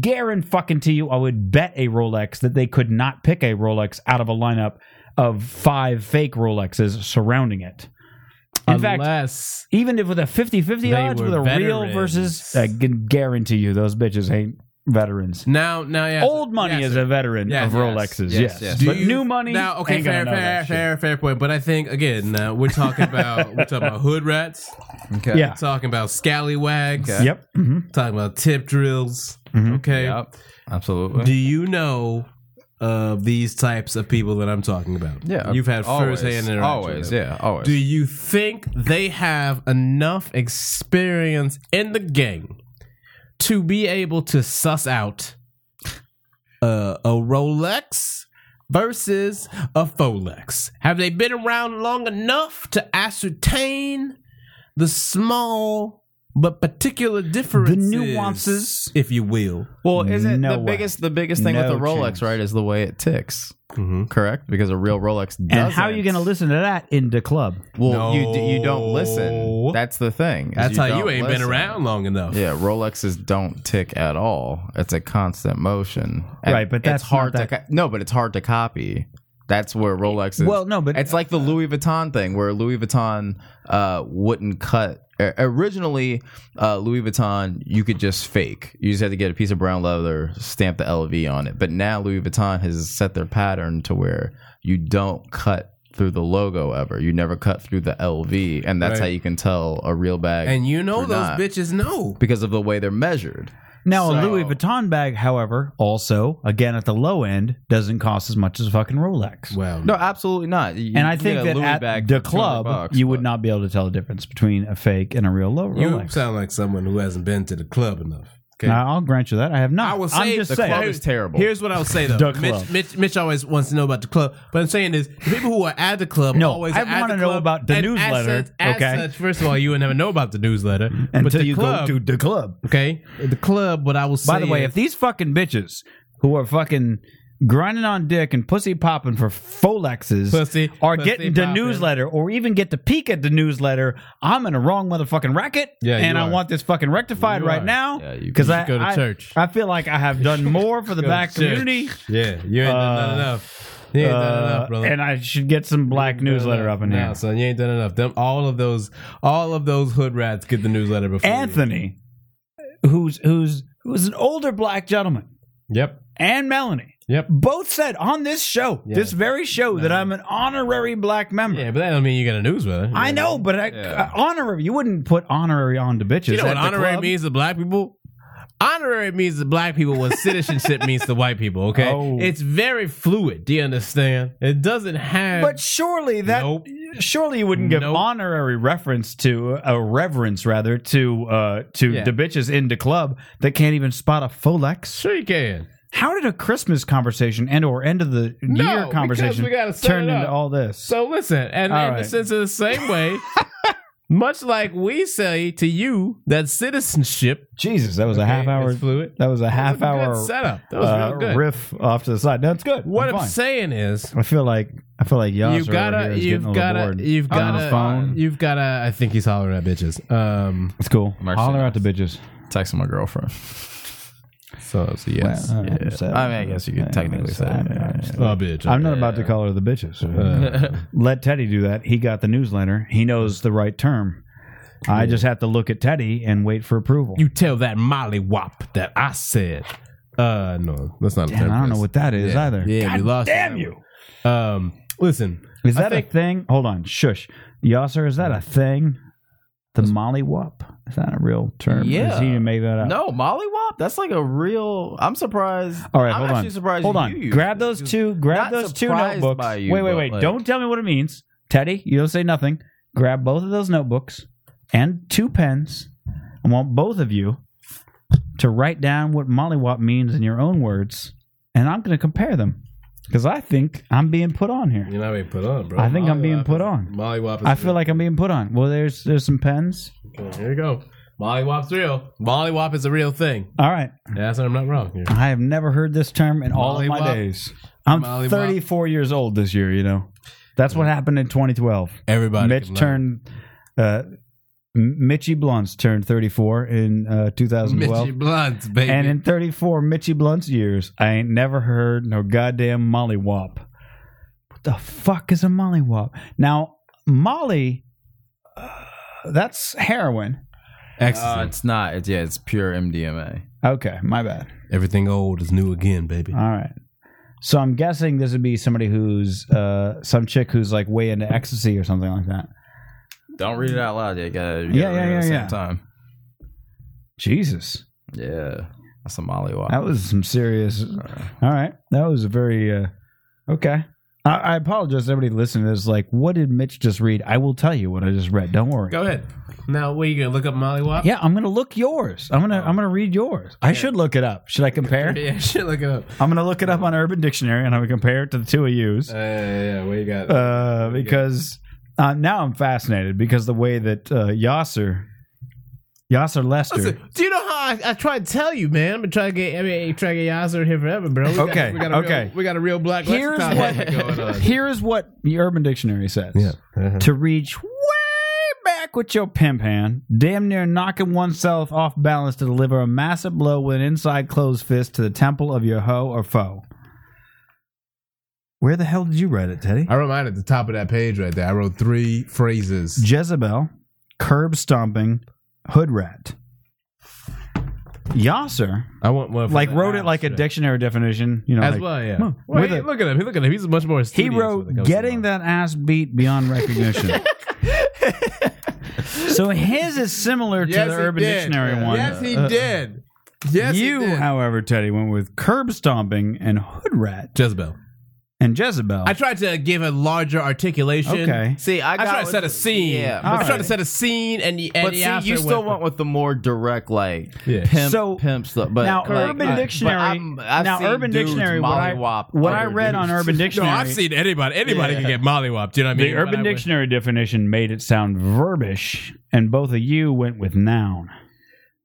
guarantee fucking to you, I would bet a Rolex that they could not pick a Rolex out of a lineup of five fake Rolexes surrounding it. In fact, even if with a 50-50 odds with a real versus, I can guarantee you those bitches ain't veterans. now, now, yeah, Old money yes, is a veteran Yes, of yes, Rolexes, yes, yes. yes. Do But you- new money, Now, okay, ain't gonna fair, know fair, that shit. fair, fair point. But I think again, now we're talking about we're talking about hood rats. Okay. Yeah. Talking about scallywags. Okay. Yep. hmm Talking about tip drills. Mhm. Okay. Yep. Absolutely. Do you know of these types of people that I'm talking about? yeah. You've had always, first-hand interaction. Always. them. Yeah. Always. Do you think they have enough experience in the game to be able to suss out uh, a Rolex versus a Folex? Have they been around long enough to ascertain the small but particular differences, the nuances. if you will? well, isn't No the way. biggest the biggest thing No with the Rolex, chance. right, is the way it ticks. Mm-hmm. Correct, because a real Rolex. Doesn't. And how are you going to listen to that in the club? Well, you No. you don't listen. That's the thing. is That's how you don't ain't been around long enough. Yeah, Rolexes don't tick at all. It's a constant motion. And Right, but that's it's hard not to co- no, but it's hard to copy. That's where Rolex is. Well, no, but- it's like the Louis Vuitton thing, where Louis Vuitton uh, wouldn't cut. Originally, uh, Louis Vuitton you could just fake. You just had to get a piece of brown leather, stamp the LV on it. But now Louis Vuitton has set their pattern to where you don't cut through the logo ever. You never cut through the LV, and that's Right. how you can tell a real bag. And you know those not bitches know. because of the way they're measured. Now, a Louis Vuitton bag, however, also, again, at the low end, doesn't cost as much as a fucking Rolex. Well, No, absolutely not. You and I think that Louis at bag the club, bucks, you would not be able to tell the difference between a fake and a real low Rolex. You sound like someone who hasn't been to the club enough. Okay. Now, I'll grant you that. I have not. I will I'm say just the saying. club is terrible. Here's what I'll say though. The club. Mitch, Mitch, Mitch always wants to know about the club, but I'm saying is the people who are at the club No, always I are at wanna the know club, about the and as newsletter, such- as okay? such, first of all, you would never know about the newsletter but until the you club, go to the club. okay, the club. What I will say. By the way, is- if these fucking bitches who are fucking grinding on dick and pussy popping for Folexes Pussy, are pussy getting the popping. newsletter or even get to peek at the newsletter, I'm in a wrong motherfucking racket. Yeah, you and I are. want this fucking rectified You right are. now. Because you I go to I- church. I feel like I have done more for the black community. yeah, you ain't done, Uh, done enough. You ain't done uh, enough, brother. and I should get some black You ain't done newsletter enough. up in Nah, here. son. You ain't done enough. Them, all of those, all of those hood rats get the newsletter before you. Anthony, who's who's who's an older black gentleman, Yep. and Melanie Yep. both said on this show, Yeah. this very show, that I'm an honorary black member. Yeah, but that don't mean you got a newsletter. I know, but I, Yeah. uh, honorary. You wouldn't put honorary on to bitches. You know what honorary club. means to black people? Honorary means to black people what citizenship means to white people, okay? Oh. It's very fluid. Do you understand? It doesn't have. But surely that Nope. surely you wouldn't give Nope. honorary reference to a reverence rather to uh to Yeah. the bitches in the club that can't even spot a Folex. sure you can. How did a Christmas conversation and or end of the No, year conversation we turn into all this? So listen, and All in the sense of the same way, much like we say to you that citizenship Jesus, that was a half hour. fluid. That was a half That was a good hour setup. That was uh, real good. riff off to the side. That's good. What I'm I'm saying is, I feel like I feel like Yassir you've gotta, here is you've getting a little gotta, you've on gotta, phone. you've gotta. I think he's hollering at bitches. Um, It's cool. I'm actually Holler not. out the bitches. Texting my girlfriend. So it's a yes. Well, Yeah. so- I mean, I guess you could yeah, technically say it. yeah, yeah. oh, bitch. I'm not about to call her the bitches. Uh, Let Teddy do that. He got the newsletter. He knows the right term. I just have to look at Teddy and wait for approval. you tell that Molly Wop that I said. Uh, no, that's not. a Damn, term I don't for know what that is Yeah. either. Yeah, we God lost damn that you. Um, listen, Is I that think- a thing? Hold on. Shush. Yassir, is that a thing? The mollywop? Is that a real term? Yeah. He make that up? No, Mollywop. That's like a real. I'm surprised. All right, I'm hold on. surprised. Hold on. Grab those two. Grab those two notebooks. you, wait, wait, wait. like- Don't tell me what it means, Teddy. You don't say nothing. Grab both of those notebooks and two pens. I want both of you to write down what mollywop means in your own words, and I'm going to compare them because I think I'm being put on here. you're not being put on, bro. I think I'm being put is- on. Mollywop. Is I feel like I'm being put on. Well, there's there's some pens. Okay, here you go. Mollywop's real. Mollywop is a real thing. All right. Yeah, so I'm not wrong. Here. I have never heard this term in all of my Mollywop? days. I'm Mollywop? 34 years old this year, you know. That's what happened in 2012. Everybody. Mitch can learn. turned uh M- Mitchy Blunts turned 34 in uh 2012. Mitchy Blunt, baby. and in 34 Mitchy Blunt's years, I ain't never heard no goddamn Molly Wop. What the fuck is a Molly Wop? Now, Molly, uh, that's heroin. Ecstasy. Uh, it's not. It's yeah. It's pure MDMA. Okay, my bad. Everything old is new again, baby. All right. So I'm guessing this would be somebody who's uh, some chick who's like way into ecstasy or something like that. Don't read it out loud. You gotta. You Yeah, gotta yeah, read yeah, at the same yeah. Time. Jesus, Yeah, that's a mollywop. that was some serious. All right, that was a very uh, okay. I, I apologize to everybody listening. to this. like, what did Mitch just read? I will tell you what I just read. Don't worry. Go ahead. Now, what are you gonna look up Molly Wop? Yeah, I'm gonna look yours. I'm gonna I'm gonna read yours. I should look it up. Should I compare? Yeah, shit, look it up. I'm gonna look it up on Urban Dictionary and I'm gonna compare it to the two of yous. Uh, yeah, what you got? Uh, because uh, now I'm fascinated because the way that uh, Yassir, Yassir Lester. Listen, do you know how I, I tried to tell you, man? I've been trying to get, I mean, trying to get Yassir here forever, bro. We got- Okay, we got a okay. Real, we got a real black Here's what, going on. here's what the Urban Dictionary says. Uh-huh. To reach way back with your pimp hand, damn near knocking oneself off balance to deliver a massive blow with an inside closed fist to the temple of your hoe or foe. Where the hell did you write it, Teddy? I wrote mine at the top of that page right there. I wrote three phrases. Jezebel, curb stomping, hood rat. Yassir, I want one like the wrote it house like a today. dictionary definition, you know, As like- well, yeah. Well, with hey, a- look at him. He- Look at him. He's a much more. He studious when it wrote comes to getting that ass beat beyond recognition. so his is similar to Yes, the he Urban did. Dictionary one. Yes, he Uh, did. Yes, you, he did. however, Teddy went with curb stomping and hood rat Jezebel. And Jezebel. I tried to give a larger articulation. Okay. See, I I, got tried to set a scene. Yeah, I was All trying to set a scene, and, and But see, you still went- went with the more direct, like Yeah. pimp, So- pimp stuff. But now, like, Urban I- Dictionary. I'm- now, Urban dudes Dictionary. What I, what I other read on dudes. Urban No, Dictionary. I've seen anybody. Anybody Yeah. can get mollywopped. You know what I mean? the But Urban I went- Dictionary definition made it sound verbish, and both of you went with noun.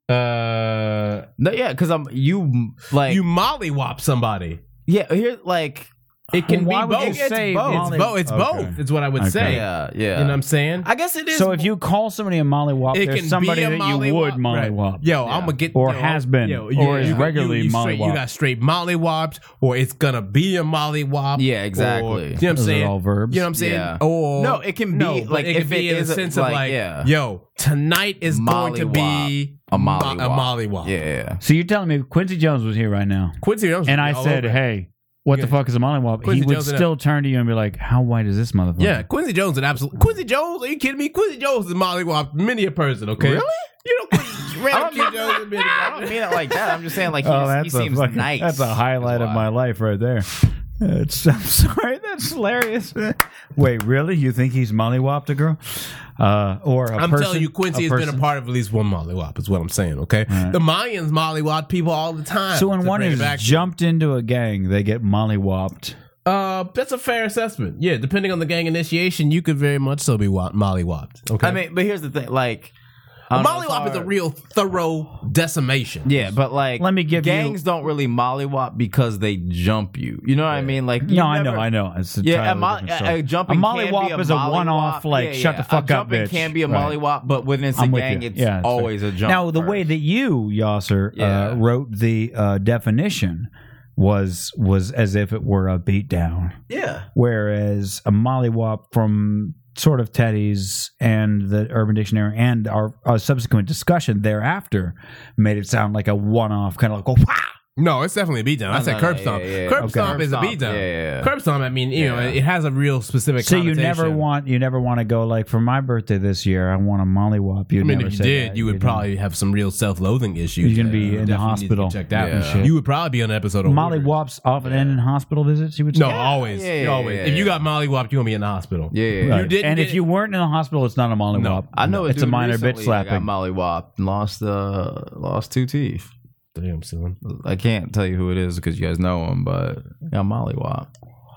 Uh, No, yeah, because I'm you like you mollywop somebody. yeah. Here, like It can Why be would you both. say it's both. It's both. It's Okay. both. It's what I would Okay. say. yeah, yeah. You know what I'm saying? I guess it is. So if you call somebody a mollywop, It there's can somebody be a that you would mollywop. mollywop. Right. Yo, I'm gonna get Or yo, has been, yo, or yeah, is you got- regularly you, you straight, mollywop. You got straight mollywopped, or it's gonna be a mollywop. Yeah, or- exactly. you know what I'm saying? all verbs. You know what I'm saying? Yeah. Or No, it can be, no, like, it if can be in the a- sense of like, like, yeah. yo, tonight is going to be Mollywop. a mo- mollywop. a mollywop. Yeah, yeah. So you're telling me Quincy Jones was here right now, Quincy Jones, and I said, over "Hey, what the fuck is a mollywop?" Quincy he would Jones and still turn to you and be like, "How white is this motherfucker?" Yeah, Quincy Jones would absolutely. Quincy Jones, are you kidding me? Quincy Jones is mollywop many a person. Okay, Really? You know, Quincy, random don't, Quincy Jones would be I don't mean it like that. I'm just saying, like, Oh, he's, he seems fucking, nice. That's a highlight of my life right there. It's, I'm sorry, that's hilarious. Wait, really? You think he's mollywopped a girl? Uh, or a I'm person? telling you, Quincy has been a part of at least one mollywop. Is what I'm saying. Okay, the Mayans mollywop people all the time. So when one bring it is back. jumped into a gang, they get mollywopped. uh, that's a fair assessment. Yeah, depending on the gang initiation, you could very much so be wa- mollywopped. Okay, I mean, but here's the thing, like, I a don't know, it's mollywop is a real thorough decimation. Yeah, but like, Let me give you- gangs don't really mollywop because they jump you. You know what I mean? Like, you No, I never- know, I know. It's a Yeah, a, entirely mo- different a, story. a jumping a can be mollywop is a mollywop. one-off, like Yeah, shut yeah. the fuck a up, jumping bitch. can be a Right. mollywop, but when it's a I'm with gang, you. it's Yeah, it's always a jump. Now, the way that you, Yassir, Yeah. uh, wrote the uh, definition was was as if it were a beatdown, yeah, whereas a mollywop from sort of Teddy's and the Urban Dictionary and our, our subsequent discussion thereafter made it sound like a one-off, kind of like, oh, wow. No, it's definitely a beatdown. I said no, curb no, stomp. yeah, yeah, yeah. Curb Okay. stomp Curb is a stomp, beatdown. yeah, yeah, yeah. Curb stomp. I mean, you know, Yeah. it has a real specific. So you never connotation. want you never want to go like for my birthday this year. I want a mollywop. You I mean, never if you say did, that. you would didn't. probably have some real self-loathing issues. You're gonna be that in the definitely need hospital. checked out and shit. You would probably be on an episode of Hoarders. mollywops often end in hospital visits. You would say No, always, yeah, yeah, always. yeah, if you yeah. got mollywopped, you're gonna be in the hospital. yeah, yeah. Right. You didn't and get if you weren't in the hospital, it's not a mollywop. No. I know it's a dude minor recently bitch that slapping. Got mollywop and lost uh lost two teeth. Damn, son. I can't tell you who it is because you guys know him, but got mollywop.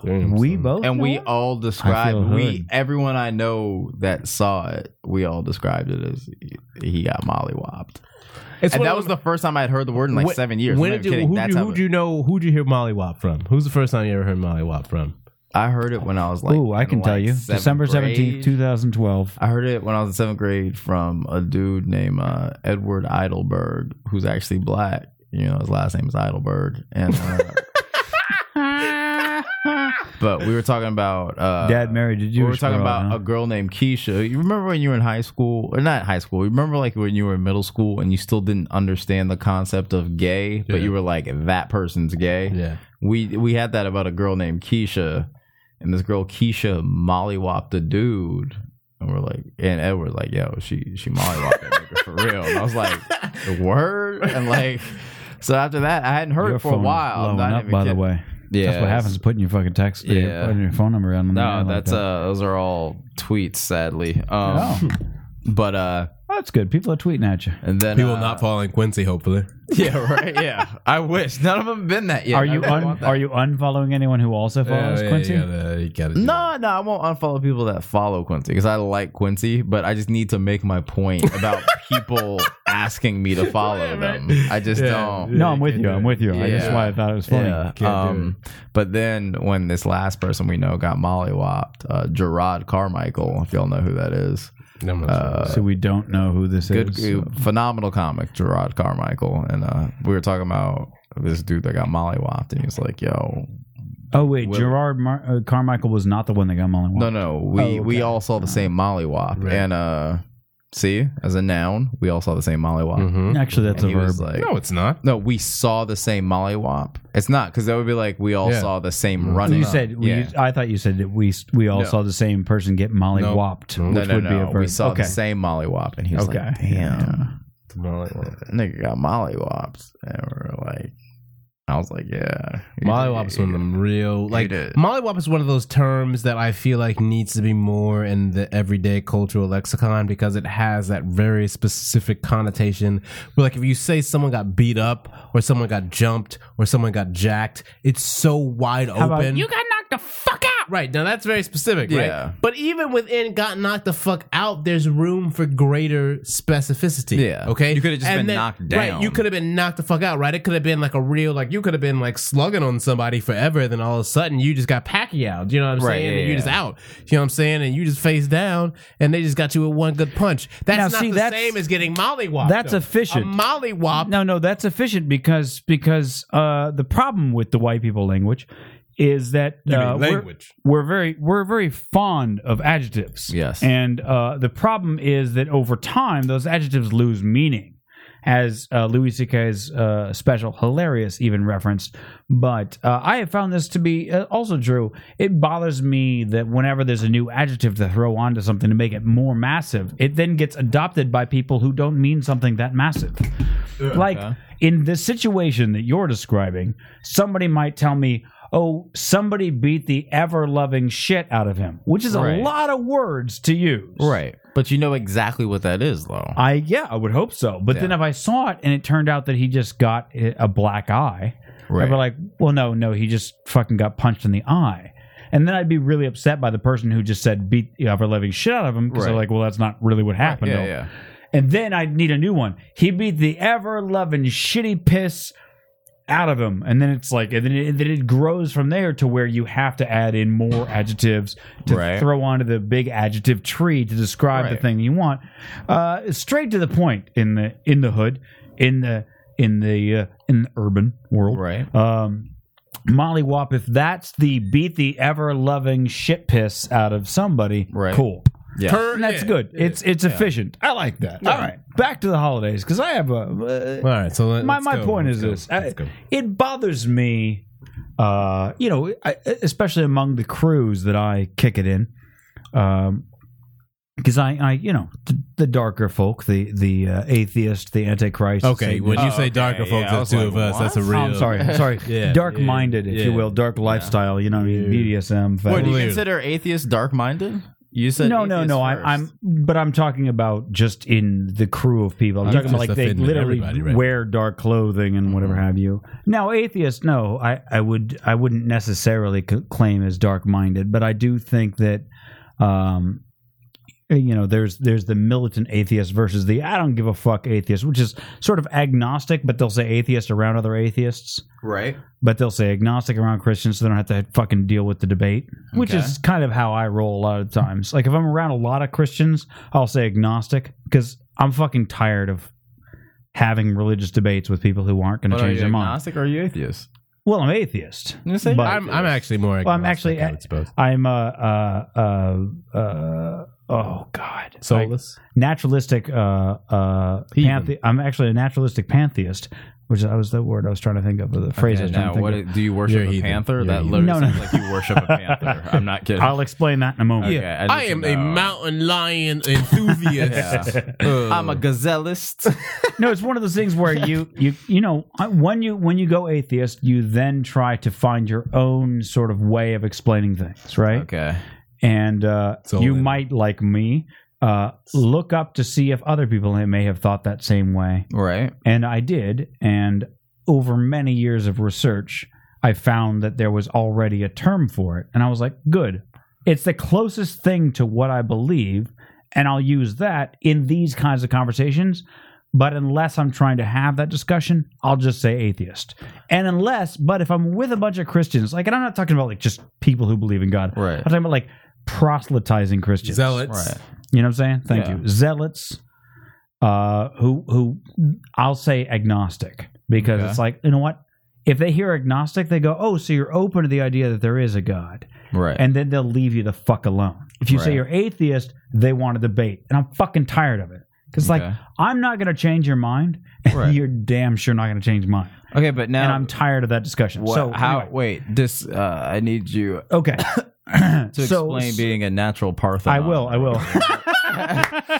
Damn, we son. both And we all described we everyone I know that saw it, we all described it as he got mollywopped. It's And that was the- first time I'd heard the word in like seven years. When did you, who'd, That's you, who'd you know? Who'd you hear mollywop from? Who's the first time you ever heard mollywop from? I heard it when I was like, Ooh, I can tell you, December seventeenth, two thousand twelve. I heard it when I was in seventh grade from a dude named uh, Edward Eidelberg, who's actually black. You know, his last name is Eidelberg, and uh, but we were talking about uh, Dad married a We were talking girl, about huh? a girl named Keisha. You remember when you were in high school, or not high school? You remember like when you were in middle school and you still didn't understand the concept of gay, but you were like that person's gay. Yeah. We we had that about a girl named Keisha, and this girl Keisha mollywopped a dude, and we're like, and Ed was like, "Yo, she she mollywopped that nigga for real." And I was like, "The word," and like, so after that, I hadn't heard Your it for a while. Blowing not up, by the way. Yeah, That's what happens putting your fucking text, Yeah. putting your phone number on No, like that's that. uh, those are all tweets, sadly. Um, Oh. but uh, that's good. People are tweeting at you. and then People uh, not following Quincy, hopefully. Yeah, right. Yeah, I wish none of them have been that yet. are I you really un- want that. are you unfollowing anyone who also follows Yeah, yeah, Quincy? You gotta, you gotta do No, no, I won't unfollow people that follow Quincy because I like Quincy, but I just need to make my point about people asking me to follow them. I just Yeah. don't. No, I'm with you. I'm with you. I just Yeah. why I thought it was funny. Yeah. Can't do Um, but then when this last person we know got mollywopped, uh, Jerrod Carmichael, if y'all know who that is, it. I'm not uh. So we don't know who this good, is. so- phenomenal comic, Jerrod Carmichael, and uh, we were talking about this dude that got mollywopped, and he's like, "Yo, Oh wait, Will- Jerrod Mar- uh, Carmichael was not the one that got Molly. no, no, we Oh, okay. we all saw the same mollywop, Right. and uh, see, as a noun, we all saw the same mollywop. Mhm. Actually, that's And a he verb. was like, No, it's not. no, we saw the same mollywop. It's not because that would be like we all Yeah. saw the same Mhm. running. you said we, yeah. I thought you said that we we all No. saw the same person get Molly No. whopped, No. which no, no, would be a no. verb. We saw okay. the same mollywop, and he was Okay. like, "Damn, Molly that nigga got mollywops," and we are like, "I was like, yeah, he Mollywop is one of them real like did. Mollywop is one of those terms that I feel like needs to be more in the everyday cultural lexicon because it has that very specific connotation. Where like if you say someone got beat up or someone got jumped or someone got jacked, it's so wide about- open. You got knocked the fuck out. Right now, that's very specific, Yeah. right? But even within got knocked the fuck out, there's room for greater specificity. Yeah. Okay. You could've just And been knocked down. Right. You could have been knocked the fuck out, right? It could have been like a real, like you could have been like slugging on somebody forever, then all of a sudden you just got Pacquiao. You know what I'm Right, saying? yeah, and you yeah. just out. You know what I'm saying? And you just face down, and they just got you with one good punch. That's Now, not see, the that's- same as getting mollywop. that's though. efficient. A mollywop. No, no, that's efficient because because uh, the problem with the white people language is that You mean uh, we're- We're, very we're very fond of adjectives. Yes. and uh, the problem is that over time those adjectives lose meaning. As uh, Louis C.K.'s uh, special hilarious even referenced, but uh, I have found this to be uh, also true. It bothers me that whenever there's a new adjective to throw onto something to make it more massive, it then gets adopted by people who don't mean something that massive. Like in the situation that you're describing, somebody might tell me, "Oh, somebody beat the ever-loving shit out of him," which is Right. a lot of words to use. right, but you know exactly what that is, though. I yeah, I would hope so. But then if I saw it and it turned out that he just got a black eye, Right. I'd be like, "Well, no, no, he just fucking got punched in the eye." And then I'd be really upset by the person who just said beat the ever-loving shit out of him because they're like, "Well, that's not really what happened." yeah, though." yeah. And then I'd need a new one. He beat the ever loving shitty piss out of them And then it's like, and then it, then it grows from there to where you have to add in more adjectives to Right. throw onto the big adjective tree to describe the thing you want. Uh, straight to the point in the in the hood, in the in the uh, in the urban world. Right. Um, Molly Wop, if that's the beat the ever loving shit piss out of somebody, Right. cool. Yeah. Per- And that's yeah, good. yeah. It's it's efficient. I like that. All right, back to the holidays because I have a. All right, so let, my let's my go. point Let's is go. this: I- Let's go. it bothers me, uh, you know, I, especially among the crews that I kick it in, um, because I, I, you know, the, the darker folk, the the uh, atheist, the antichrist. Okay, Satanist. when you Oh, say okay, darker folks, yeah, I that's was two of like, us. That's a real. Oh, I'm sorry, I'm sorry. Yeah, dark-minded, yeah, if you yeah. will, dark lifestyle. You know, what I mean, BDSM. What do you Weird. consider atheists dark-minded? You said no, no, no. I, I'm, but I'm talking about just in the crew of people. I'm, I'm talking about like they literally right wear dark clothing and whatever have you. Now, atheists, no, I, I would, I wouldn't necessarily c- claim as dark minded, but I do think that, um, you know, there's there's the militant atheist versus the I don't give a fuck atheist, which is sort of agnostic, but they'll say atheist around other atheists right. but they'll say agnostic around Christians, so they don't have to fucking deal with the debate, which is kind of how I roll a lot of times. Like if I'm around a lot of Christians, I'll say agnostic because I'm fucking tired of having religious debates with people who aren't going to change their mind. agnostic or are you atheist? Well, I'm atheist. You say I'm I'm actually more. Well, I'm actually- I would suppose. I'm uh uh uh uh oh god Soulless. naturalistic uh uh panthe- I'm actually a naturalistic pantheist, which that was the word I was trying to think of, or the phrase I was trying now, to what of. do you worship You're a heathen. panther? You're that heathen. literally No, no. sounds like you worship a panther. I'm not kidding. I'll explain that in a moment. Okay, I, need am to a mountain lion enthusiast. Uh, I'm a gazellist. No, it's one of those things where you you you know when you when you go atheist, you then try to find your own sort of way of explaining things, right? okay. And uh, you then- might, like me, uh, look up to see if other people may have thought that same way. Right. And I did. And over many years of research, I found that there was already a term for it. And I was like, good. It's the closest thing to what I believe. And I'll use that in these kinds of conversations. But unless I'm trying to have that discussion, I'll just say atheist. And unless, but if I'm with a bunch of Christians, like, and I'm not talking about like just people who believe in God. Right. I'm talking about like proselytizing Christians. zealots. Right. You know what I'm saying? Thank Yeah. you. Zealots, uh, who who I'll say agnostic because Okay. it's like you know what? If they hear agnostic, they go, "Oh, so you're open to the idea that there is a God," Right. and then they'll leave you the fuck alone. If you say you're atheist, they want to debate, and I'm fucking tired of it because like I'm not going to change your mind, and Right. you're damn sure not going to change mine, okay, but now and I'm tired of that discussion. what, so how? anyway, Wait, this. Uh, I need you okay, to So- explain being a natural Parthenon. I will. I will.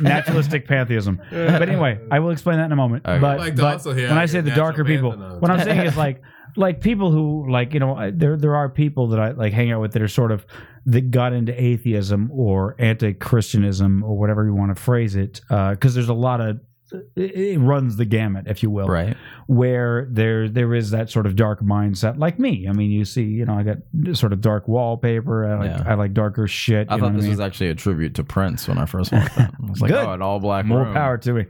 Naturalistic pantheism. But anyway, I will explain that in a moment. Okay. But, like but when I say the darker people, pantheon. what I'm saying is like like people who like you know I- there there are people that I like hang out with that are sort of that got into atheism or anti-Christianism or whatever you want to phrase it uh, because there's a lot of it it runs the gamut, if you will Right. where there there is that sort of dark mindset like me. I mean, you see, you know, I got sort of dark wallpaper. I like, Yeah. I like darker shit. I thought this I mean? was actually a tribute to Prince when I first walked in. I was like, Good. oh, an all black More room. power to me.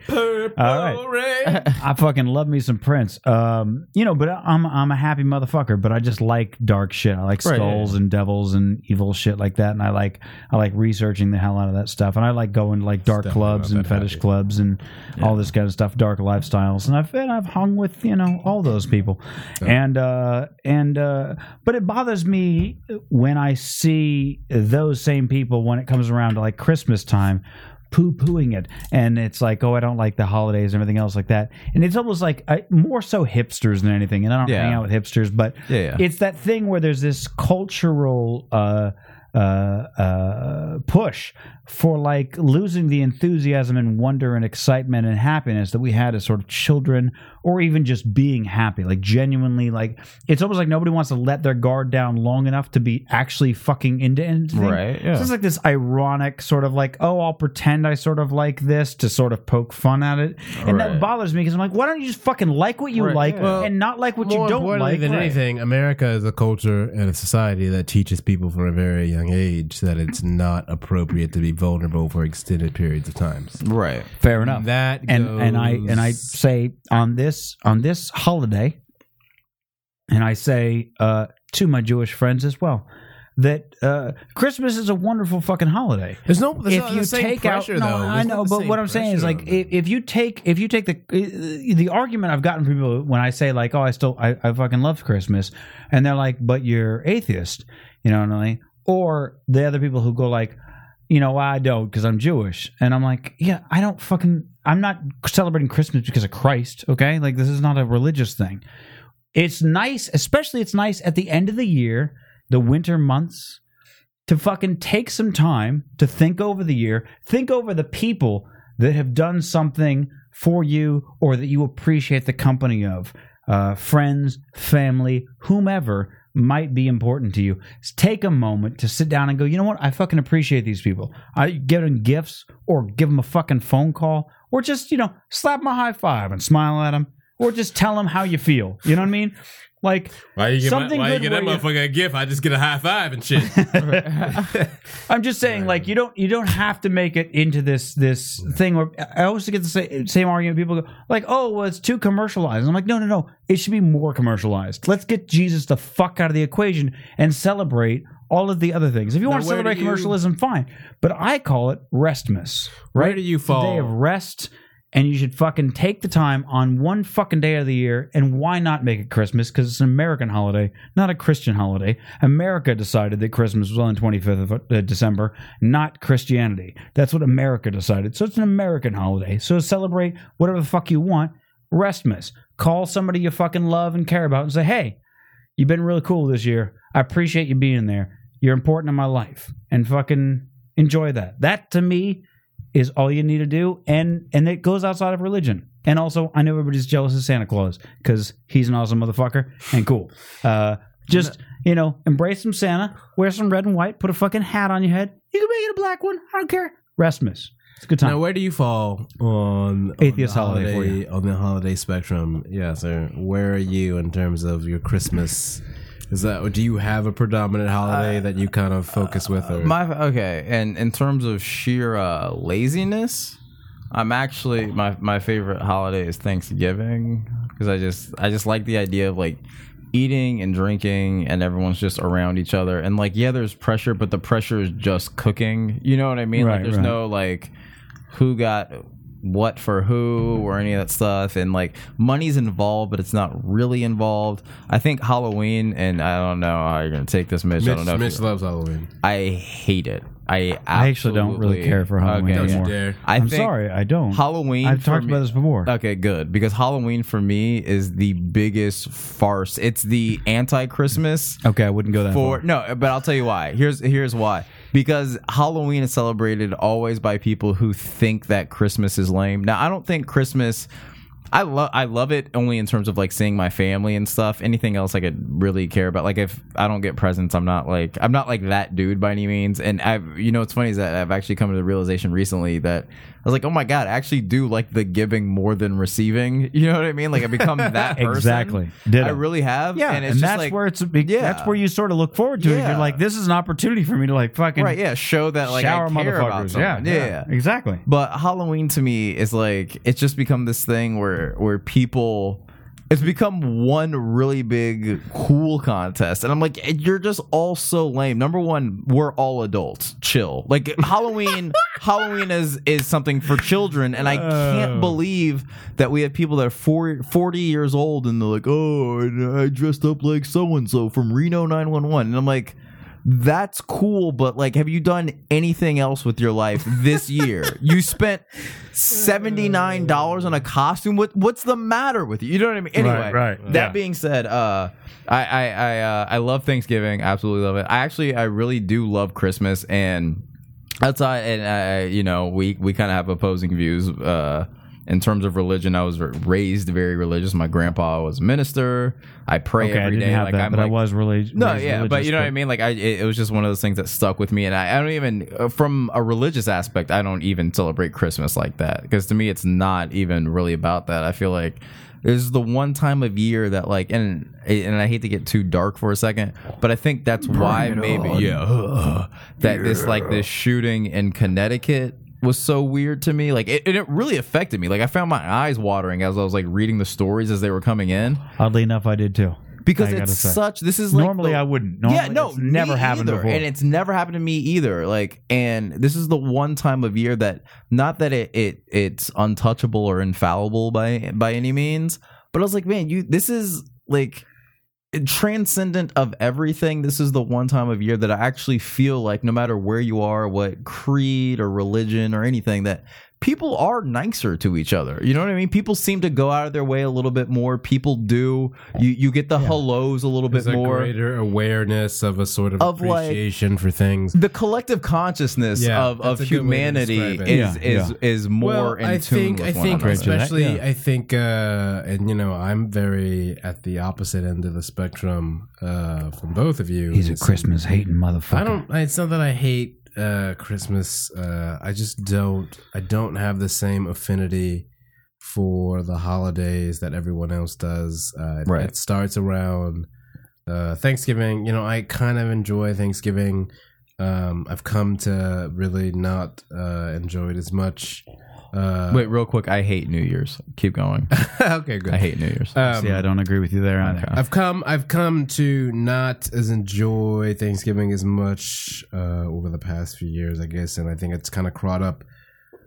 All right. I fucking love me some Prince. Um, you know, but I'm I'm a happy motherfucker. But I just like dark shit. I like Right. skulls and devils and evil shit like that. And I like I like researching the hell out of that stuff. And I like going to like dark definitely clubs and fetish happy. clubs and all this kind of stuff, dark lifestyles. And I've and I've hung with you know all those people. And uh, and uh, but it bothers me when I see those same people when it comes around to like Christmas time poo pooing it. And it's like, oh, I don't like the holidays and everything else like that. And it's almost like I, more so hipsters than anything. And I don't Yeah. hang out with hipsters, but Yeah, yeah. it's that thing where there's this cultural uh, uh, uh, push for like losing the enthusiasm and wonder and excitement and happiness that we had as sort of children or even just being happy like genuinely like it's almost like nobody wants to let their guard down long enough to be actually fucking into anything Right, yeah. so it's like this ironic sort of like oh i'll pretend i sort of like this to sort of poke fun at it and that bothers me because i'm like why don't you just fucking like what you Right, like yeah. and not like what you don't importantly like than Right. anything, America is a culture and a society that teaches people from a very young age that it's not appropriate to be vulnerable for extended periods of times. Right. fair enough That and and I and I say on this on this holiday, and I say uh, to my Jewish friends as well that uh, Christmas is a wonderful fucking holiday. There's no. There's if you the take pressure, out, no, though. I know, but what I'm saying is like if, if you take if you take the the argument I've gotten from people when I say like oh I still I, I fucking love Christmas, and they're like but you're atheist, you know what I mean? Or the other people who go like you know, I don't because I'm Jewish. And I'm like, yeah, I don't fucking, I'm not celebrating Christmas because of Christ, okay? Like, this is not a religious thing. It's nice, especially it's nice at the end of the year, the winter months, to fucking take some time to think over the year, think over the people that have done something for you or that you appreciate the company of. Uh, friends, family, whomever might be important to you. Take a moment to sit down and go, you know what? I fucking appreciate these people. I give them gifts or give them a fucking phone call or just, you know, slap them a high five and smile at them or just tell them how you feel. You know what I mean? Like, Why you get, my, Something why you get that where you- motherfucker a gift? I just get a high five and shit. I'm just saying, like you don't you don't have to make it into this this thing where I always get the same, same argument. People go like, "Oh, well, it's too commercialized." I'm like, "No, no, no. It should be more commercialized. Let's get Jesus the fuck out of the equation and celebrate all of the other things. If you want to celebrate you- commercialism, fine. But I call it Restmas. Right? Where do you It's a day of rest and you should fucking take the time on one fucking day of the year. And why not make it Christmas? Because it's an American holiday, not a Christian holiday. America decided that Christmas was on the 25th of uh, December, not Christianity. That's what America decided. So it's an American holiday. So celebrate whatever the fuck you want. Restmas. Call somebody you fucking love and care about and say, hey, you've been really cool this year. I appreciate you being there. You're important in my life. And fucking enjoy that. That to me is all you need to do and and it goes outside of religion and also i know everybody's jealous of santa claus because he's an awesome motherfucker and cool uh just you know embrace some santa wear some red and white put a fucking hat on your head you can make it a black one i don't care restmas it's a good time Now, where do you fall on Atheist on holiday you. on the holiday spectrum? Yeah, sir. Where are you in terms of your Christmas? Is that do you have a predominant holiday that you kind of focus with? Or My okay, and in terms of sheer uh, laziness, I'm actually my my favorite holiday is Thanksgiving because I just I just like the idea of like eating and drinking and everyone's just around each other and like yeah there's pressure but the pressure is just cooking you know what i mean Right, like there's right. no like who got what for who or any of that stuff and like money's involved but it's not really involved i think halloween and i don't know how you're gonna take this mitch, i don't know Mitch you- loves Halloween. I hate it. I I actually don't really care for Halloween Okay. anymore. dare. I i'm sorry i don't Halloween. i've talked me- about this before Okay, good because Halloween for me is the biggest farce. It's the anti-Christmas okay i wouldn't go that for far no, but I'll tell you why. Here's here's why. Because Halloween is celebrated always by people who think that Christmas is lame. Now, I don't think Christmas. I love I love it only in terms of like seeing my family and stuff. Anything else I could really care about. Like if I don't get presents, I'm not like I'm not like that dude by any means. And I've you know what's funny is that I've actually come to the realization recently that I was like, oh my god, I actually do like the giving more than receiving. You know what I mean? Like I become that person. Exactly. Ditto. I really have. yeah, and and, it's just that's like, where it's. Yeah. That's where you sort of look forward to it. You're like, this is an opportunity for me to like fucking right. Yeah, show that like shower I care motherfuckers. Yeah, yeah, yeah, exactly. But Halloween to me is like it's just become this thing where where people it's become one really big cool contest and I'm like you're just all so lame. Number 1, we're all adults. Chill. Like Halloween Halloween is is something for children and I can't oh. believe that we have people that are 40, 40 years old and they're like, "Oh, I dressed up like so and so from Reno 911." And I'm like that's cool, but like, have you done anything else with your life this year? you spent seventy nine dollars on a costume. What what's the matter with you? You know what I mean? Anyway, Right, right, That yeah. being said, uh, I I I, uh, I love Thanksgiving. Absolutely love it. I actually I really do love Christmas and that's outside and uh, you know we we kind of have opposing views. Uh, in terms of religion, I was raised very religious. My grandpa was a minister. I pray Okay, I every didn't day. have like that, but I was really no, raised yeah, but you know what I mean. Like, I it, it was just one of those things that stuck with me, and I, I don't even uh, from a religious aspect, I don't even celebrate Christmas like that because to me, it's not even really about that. I feel like this is the one time of year that like, and and I hate to get too dark for a second, but I think that's why maybe yeah that this like this shooting in Connecticut was so weird to me. Like, it, and it really affected me. Like, I found my eyes watering as I was like reading the stories as they were coming in Oddly enough, I did too. because I it's such. This is like Normally the- I wouldn't. Normally yeah, no, never happened either. before. and it's never happened to me either. Like, and this is the one time of year that not that it, it it's untouchable or infallible by by any means, but I was like, man, you this is like transcendent of everything. This is the one time of year that I actually feel like no matter where you are, what creed or religion or anything, that people are nicer to each other. You know what I mean? People seem to go out of their way a little bit more. People do. You you get the hellos a little bit a more. greater awareness of a sort of, Of, like- appreciation for things. the collective consciousness Yeah, of, of that's a good way to humanity is. Yeah, is is more well, in I tune think with I one think another. especially Yeah. I think uh and you know I'm very at the opposite end of the spectrum uh from both of you. He's a Christmas hating motherfucker. I don't it's not that I hate uh Christmas uh I just don't I don't have the same affinity for the holidays that everyone else does. Uh it- Right. it starts around uh Thanksgiving, you know, I kind of enjoy Thanksgiving. Um I've come to really not uh enjoy it as much. Uh Wait, real quick. I hate New Year's. Keep going. okay, good. I hate New Year's. Um, See, I don't agree with you there either. I've come I've come to not as enjoy Thanksgiving as much uh, over the past few years, I guess, and I think it's kind of caught up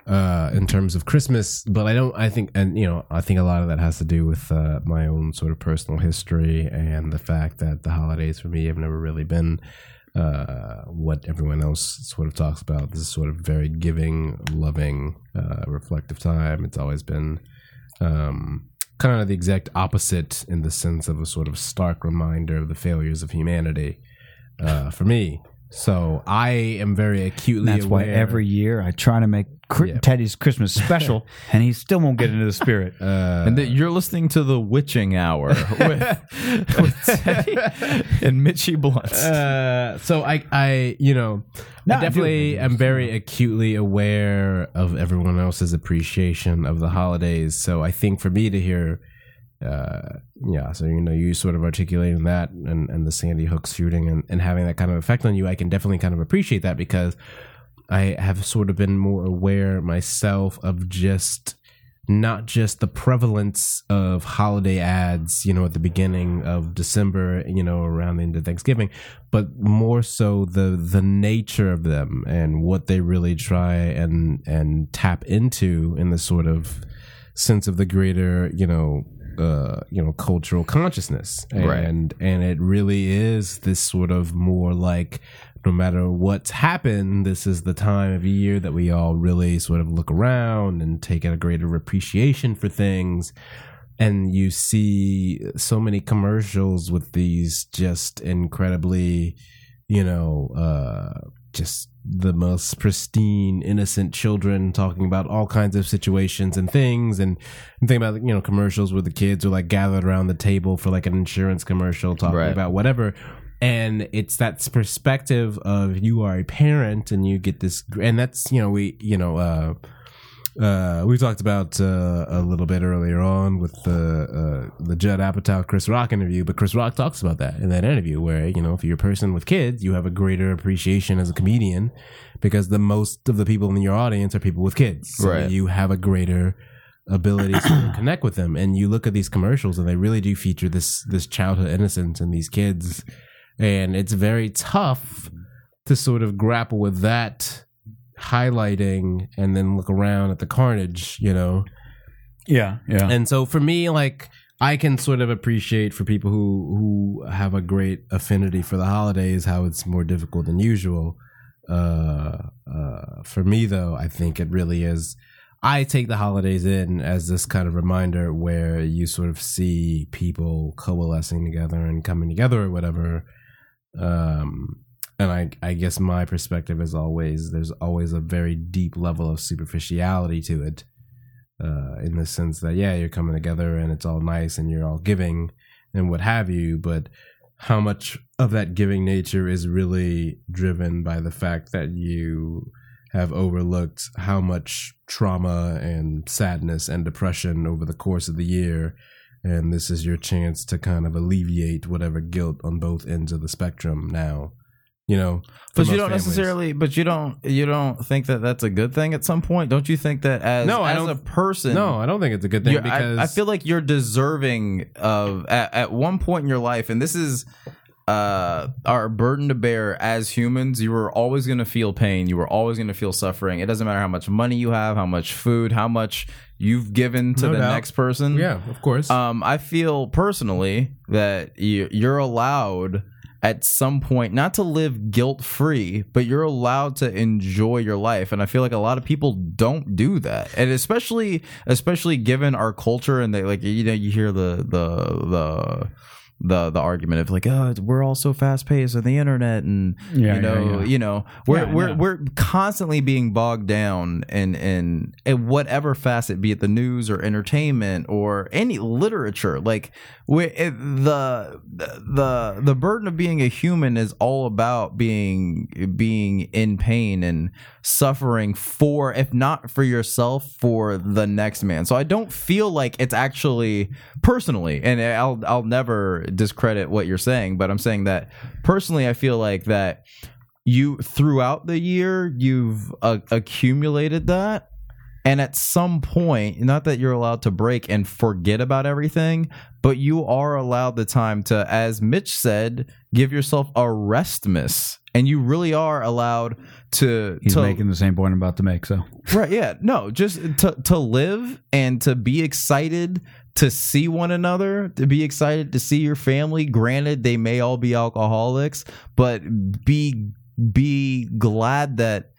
uh, in terms of Christmas, but I don't. I think, and you know, I think a lot of that has to do with uh, my own sort of personal history and the fact that the holidays for me have never really been uh, what everyone else sort of talks about. This is sort of very giving, loving, uh, reflective time. It's always been um, kind of the exact opposite in the sense of a sort of stark reminder of the failures of humanity uh, for me. So I am very acutely That's why every year I try to make Cri- Yeah. Teddy's Christmas special, and he still won't get into the spirit. uh, and that you're listening to the Witching Hour with, with Teddy and Mitchy Blunt. uh, so I, I, you know, No, I I definitely agree. am very acutely aware of everyone else's appreciation of the holidays. So I think for me to hear, uh, yeah, so you know, you sort of articulating that and, and the Sandy Hook shooting and, and having that kind of effect on you, I can definitely kind of appreciate that because I have sort of been more aware myself of just not just the prevalence of holiday ads, you know, at the beginning of December, you know, around the end of Thanksgiving, but more so the the nature of them and what they really try and and tap into in the sort of sense of the greater, you know, uh, you know, cultural consciousness. Right. And and it really is this sort of more like no matter what's happened, this is the time of year that we all really sort of look around and take a greater appreciation for things. And you see so many commercials with these just incredibly, you know, uh, just the most pristine, innocent children talking about all kinds of situations and things. And I'm thinking about, you know, commercials where the kids are like gathered around the table for like an insurance commercial talking Right. about whatever. And it's that perspective of you are a parent and you get this, and that's, you know, we, you know, uh, uh, we talked about uh, a little bit earlier on with the uh, the Judd Apatow Chris Rock interview, but Chris Rock talks about that in that interview, where you know if you're a person with kids, you have a greater appreciation as a comedian because the most of the people in your audience are people with kids, so Right. You have a greater ability to connect with them, and you look at these commercials, and they really do feature this this childhood innocence in these kids, and it's very tough to sort of grapple with that highlighting and then look around at the carnage, you know. Yeah, yeah. And so for me, like I can sort of appreciate for people who who have a great affinity for the holidays how it's more difficult than usual. Uh, uh, for me though, I think it really is. I take the holidays in as this kind of reminder where you sort of see people coalescing together and coming together or whatever. Um, and I, I guess my perspective is always there's always a very deep level of superficiality to it uh, in the sense that yeah you're coming together and it's all nice and you're all giving and what have you but how much of that giving nature is really driven by the fact that you have overlooked how much trauma and sadness and depression over the course of the year and this is your chance to kind of alleviate whatever guilt on both ends of the spectrum now you know But you don't families. necessarily. But you don't. You don't think that that's a good thing at some point. Don't you think that as No, I as don't- a person, no i don't think it's a good thing because I, I feel like you're deserving of at, at one point in your life, and this is uh our burden to bear as humans. You are always going to feel pain. You are always going to feel suffering. It doesn't matter how much money you have, how much food, how much you've given to No the doubt. next person. yeah of course Um, I feel personally that you, you're allowed at some point not to live guilt free, but you're allowed to enjoy your life. And I feel like a lot of people don't do that, and especially especially given our culture and they like you know you hear the the the. The, the argument of like oh we're all so fast paced on the internet and Yeah, you know yeah, yeah. you know we're we're we're constantly being bogged down in in in whatever facet, be it the news or entertainment or any literature. Like it, the the the burden of being a human is all about being being in pain and suffering for, if not for yourself, for the next man. So I don't feel like it's actually personally, and I'll I'll never discredit what you're saying, but I'm saying that personally, I feel like that you throughout the year you've uh, accumulated that And at some point, not that you're allowed to break and forget about everything, but you are allowed the time to, as Mitch said, give yourself a restmas. And you really are allowed to He's to making the same point I'm about to make. So Right, yeah. No, just to to live and to be excited to see one another, to be excited to see your family. Granted, they may all be alcoholics, but be be glad that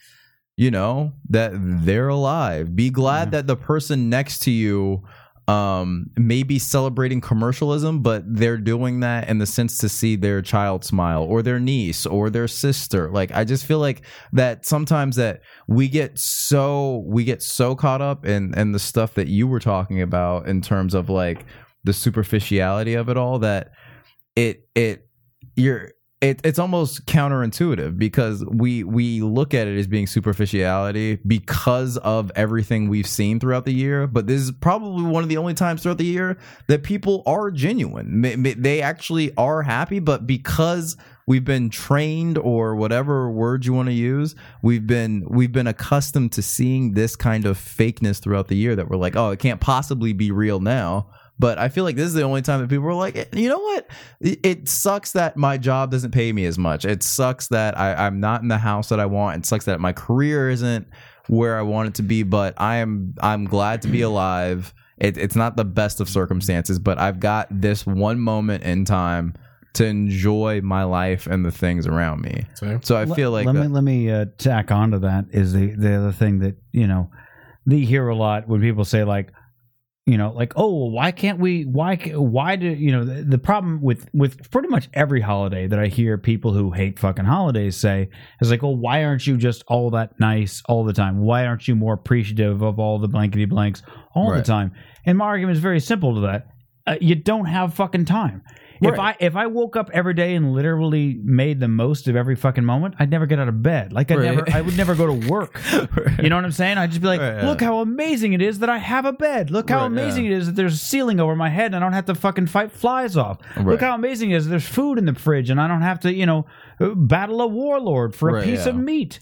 you know that they're alive. Be glad that the person next to you um may be celebrating commercialism but they're doing that in the sense to see their child smile or their niece or their sister like i just feel like that sometimes that we get so we get so caught up in in the stuff that you were talking about in terms of like the superficiality of it all that it it you're it, it's almost counterintuitive because we we look at it as being superficiality because of everything we've seen throughout the year. But this is probably one of the only times throughout the year that people are genuine. They actually are happy, but because we've been trained or whatever word you want to use, we've been we've been accustomed to seeing this kind of fakeness throughout the year that we're like, oh, it can't possibly be real now. But I feel like this is the only time that people are like, you know what? It, it sucks that my job doesn't pay me as much. It sucks that I, I'm not in the house that I want. It sucks that my career isn't where I want it to be. But I am I'm glad to be alive. It, it's not the best of circumstances, but I've got this one moment in time to enjoy my life and the things around me. Fair. So I feel like let me that- let me uh, tack onto that is the the other thing that you know they hear a lot when people say like you know like oh well, why can't we why why do you know the, the problem with with pretty much every holiday that I hear people who hate fucking holidays say is like well why aren't you just all that nice all the time? Why aren't you more appreciative of all the blankety blanks all Right. the time? And my argument is very simple to that. Uh, you don't have fucking time if I if I woke up every day and literally made the most of every fucking moment, I'd never get out of bed. Like I Right. never, I would never go to work. You know what I'm saying? I'd just be like, Right, yeah. look how amazing it is that I have a bed. Look how Right, amazing yeah. it is that there's a ceiling over my head and I don't have to fucking fight flies off. Look how amazing it is that there's food in the fridge and I don't have to, you know, uh, battle a warlord for a piece yeah. of meat.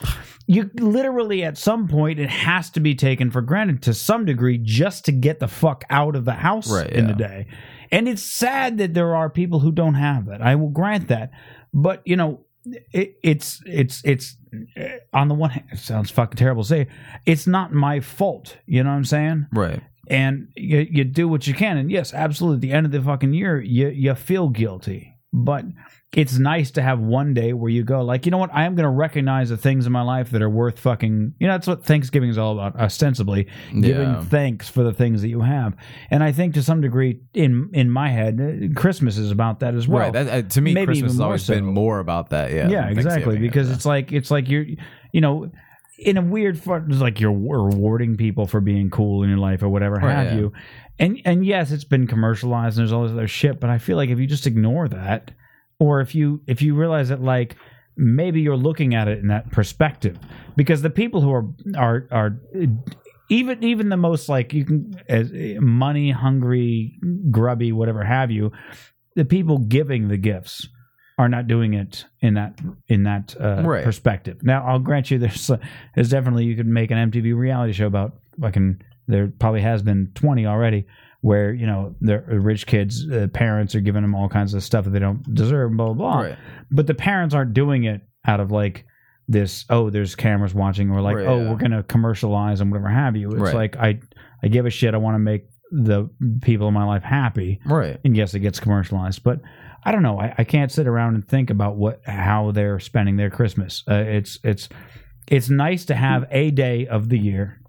You literally, at some point, it has to be taken for granted to some degree just to get the fuck out of the house Right, in the day. And it's sad that there are people who don't have that. I will grant that. But, you know, it, it's it's it's on the one hand, it sounds fucking terrible to say. It's not my fault. You know what I'm saying? right. and you, you do what you can. And yes, absolutely. At the end of the fucking year, you you feel guilty, but it's nice to have one day where you go like, you know what? I am going to recognize the things in my life that are worth fucking. You know, that's what Thanksgiving is all about. Ostensibly, giving Yeah. thanks for the things that you have. And I think to some degree, in in my head, uh, Christmas is about that as well. right. That, uh, to me, maybe Christmas has always so. been more about that. Yeah. yeah, exactly. Because it's like it's like you're, you know, in a weird, it's like you're rewarding people for being cool in your life or whatever Right, have yeah. you. And and yes, it's been commercialized and there's all this other shit, but I feel like if you just ignore that, or if you if you realize that like maybe you're looking at it in that perspective, because the people who are are are even even the most like you can as money hungry, grubby, whatever have you, the people giving the gifts are not doing it in that in that uh, Right. perspective. Now, I'll grant you, there's there's definitely you could make an MTV reality show about fucking. There probably has been twenty already, where you know the rich kids' uh, parents are giving them all kinds of stuff that they don't deserve, blah blah blah. Right. But the parents aren't doing it out of like this. Oh, there's cameras watching, or like, Right, oh, yeah. we're gonna commercialize and whatever have you. It's Right. like I I give a shit. I want to make the people in my life happy right. and yes, it gets commercialized, but I don't know. I, I can't sit around and think about what how they're spending their Christmas. Uh, it's it's it's nice to have a day of the year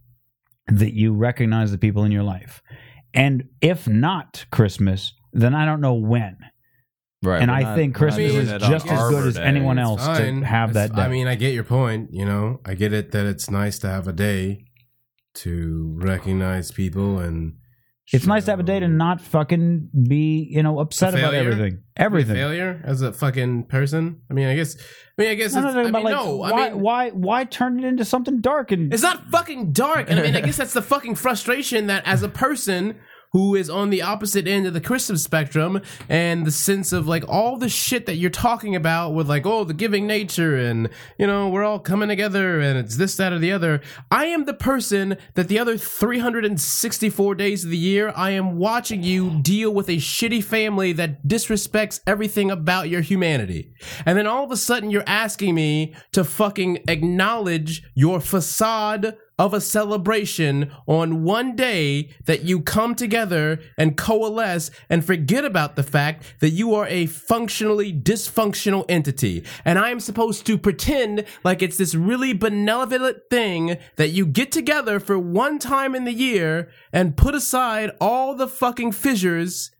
that you recognize the people in your life, and if not Christmas, then I don't know when. Right. And I not- think Christmas is just as good Arbor as Day. anyone It's else fine. to have that day. I mean, I get your point. You know, I get it that it's nice to have a day to recognize people and. It's nice to have a day to not fucking be you know upset about failure? everything. be a Everything. failure as a fucking person. I mean, I guess. I mean, I guess. No, no, it's, no, I mean, like, no. why, I mean, why, why turn it into something dark and It's not fucking dark. And I mean, I guess that's the fucking frustration that as a person who is on the opposite end of the Christmas spectrum and the sense of like all the shit that you're talking about with like, oh, the giving nature and, you know, we're all coming together and it's this, that, or the other. I am the person that the other 364 days of the year, I am watching you deal with a shitty family that disrespects everything about your humanity. And then all of a sudden you're asking me to fucking acknowledge your facade of a celebration on one day that you come together and coalesce and forget about the fact that you are a functionally dysfunctional entity. And I am supposed to pretend like it's this really benevolent thing that you get together for one time in the year and put aside all the fucking fissures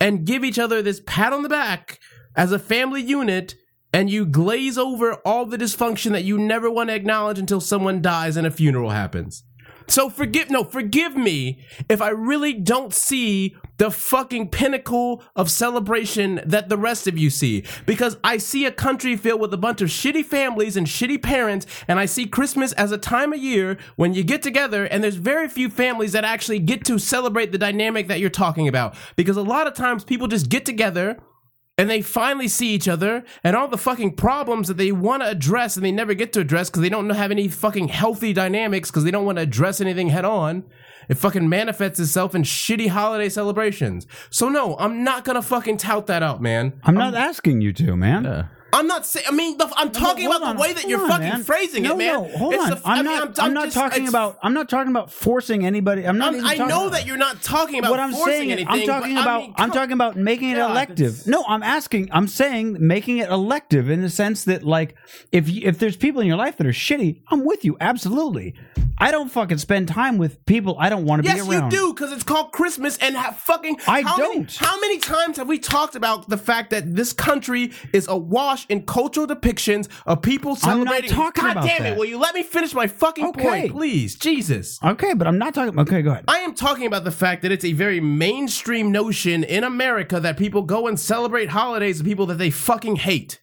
and give each other this pat on the back as a family unit and you glaze over all the dysfunction that you never want to acknowledge until someone dies and a funeral happens. So forgive, no, forgive me if I really don't see the fucking pinnacle of celebration that the rest of you see. Because I see a country filled with a bunch of shitty families and shitty parents, and I see Christmas as a time of year when you get together, and there's very few families that actually get to celebrate the dynamic that you're talking about. Because a lot of times people just get together and they finally see each other and all the fucking problems that they want to address and they never get to address because they don't have any fucking healthy dynamics because they don't want to address anything head on. It fucking manifests itself in shitty holiday celebrations. So no, I'm not gonna fucking tout that out, man. I'm not asking you to, man. Yeah. I'm not saying. I mean, the, I'm talking hold about on, the way that you're on, fucking man. phrasing no, it, man. No, hold It's on. the- I'm I mean, not. I'm, not just- talking about. I'm not talking about forcing anybody. I'm not. I'm- I know about- that you're not talking about what I'm forcing saying anything. I'm talking but, I about mean, I'm talking about making it God, elective. it's- No, I'm asking. I'm saying making it elective in the sense that like if you, if there's people in your life that are shitty, I'm with you absolutely. I don't fucking spend time with people I don't want to Yes, be around. Yes, you do, because it's called Christmas and ha- fucking. I how don't. how many times have we talked about the fact that this country is awash in cultural depictions of people celebrating. I'm not talking God about damn that. it! Will you let me finish my fucking Okay. point, please? Jesus. Okay, but I'm not talking. Okay, go ahead. I am talking about the fact that it's a very mainstream notion in America that people go and celebrate holidays with people that they fucking hate.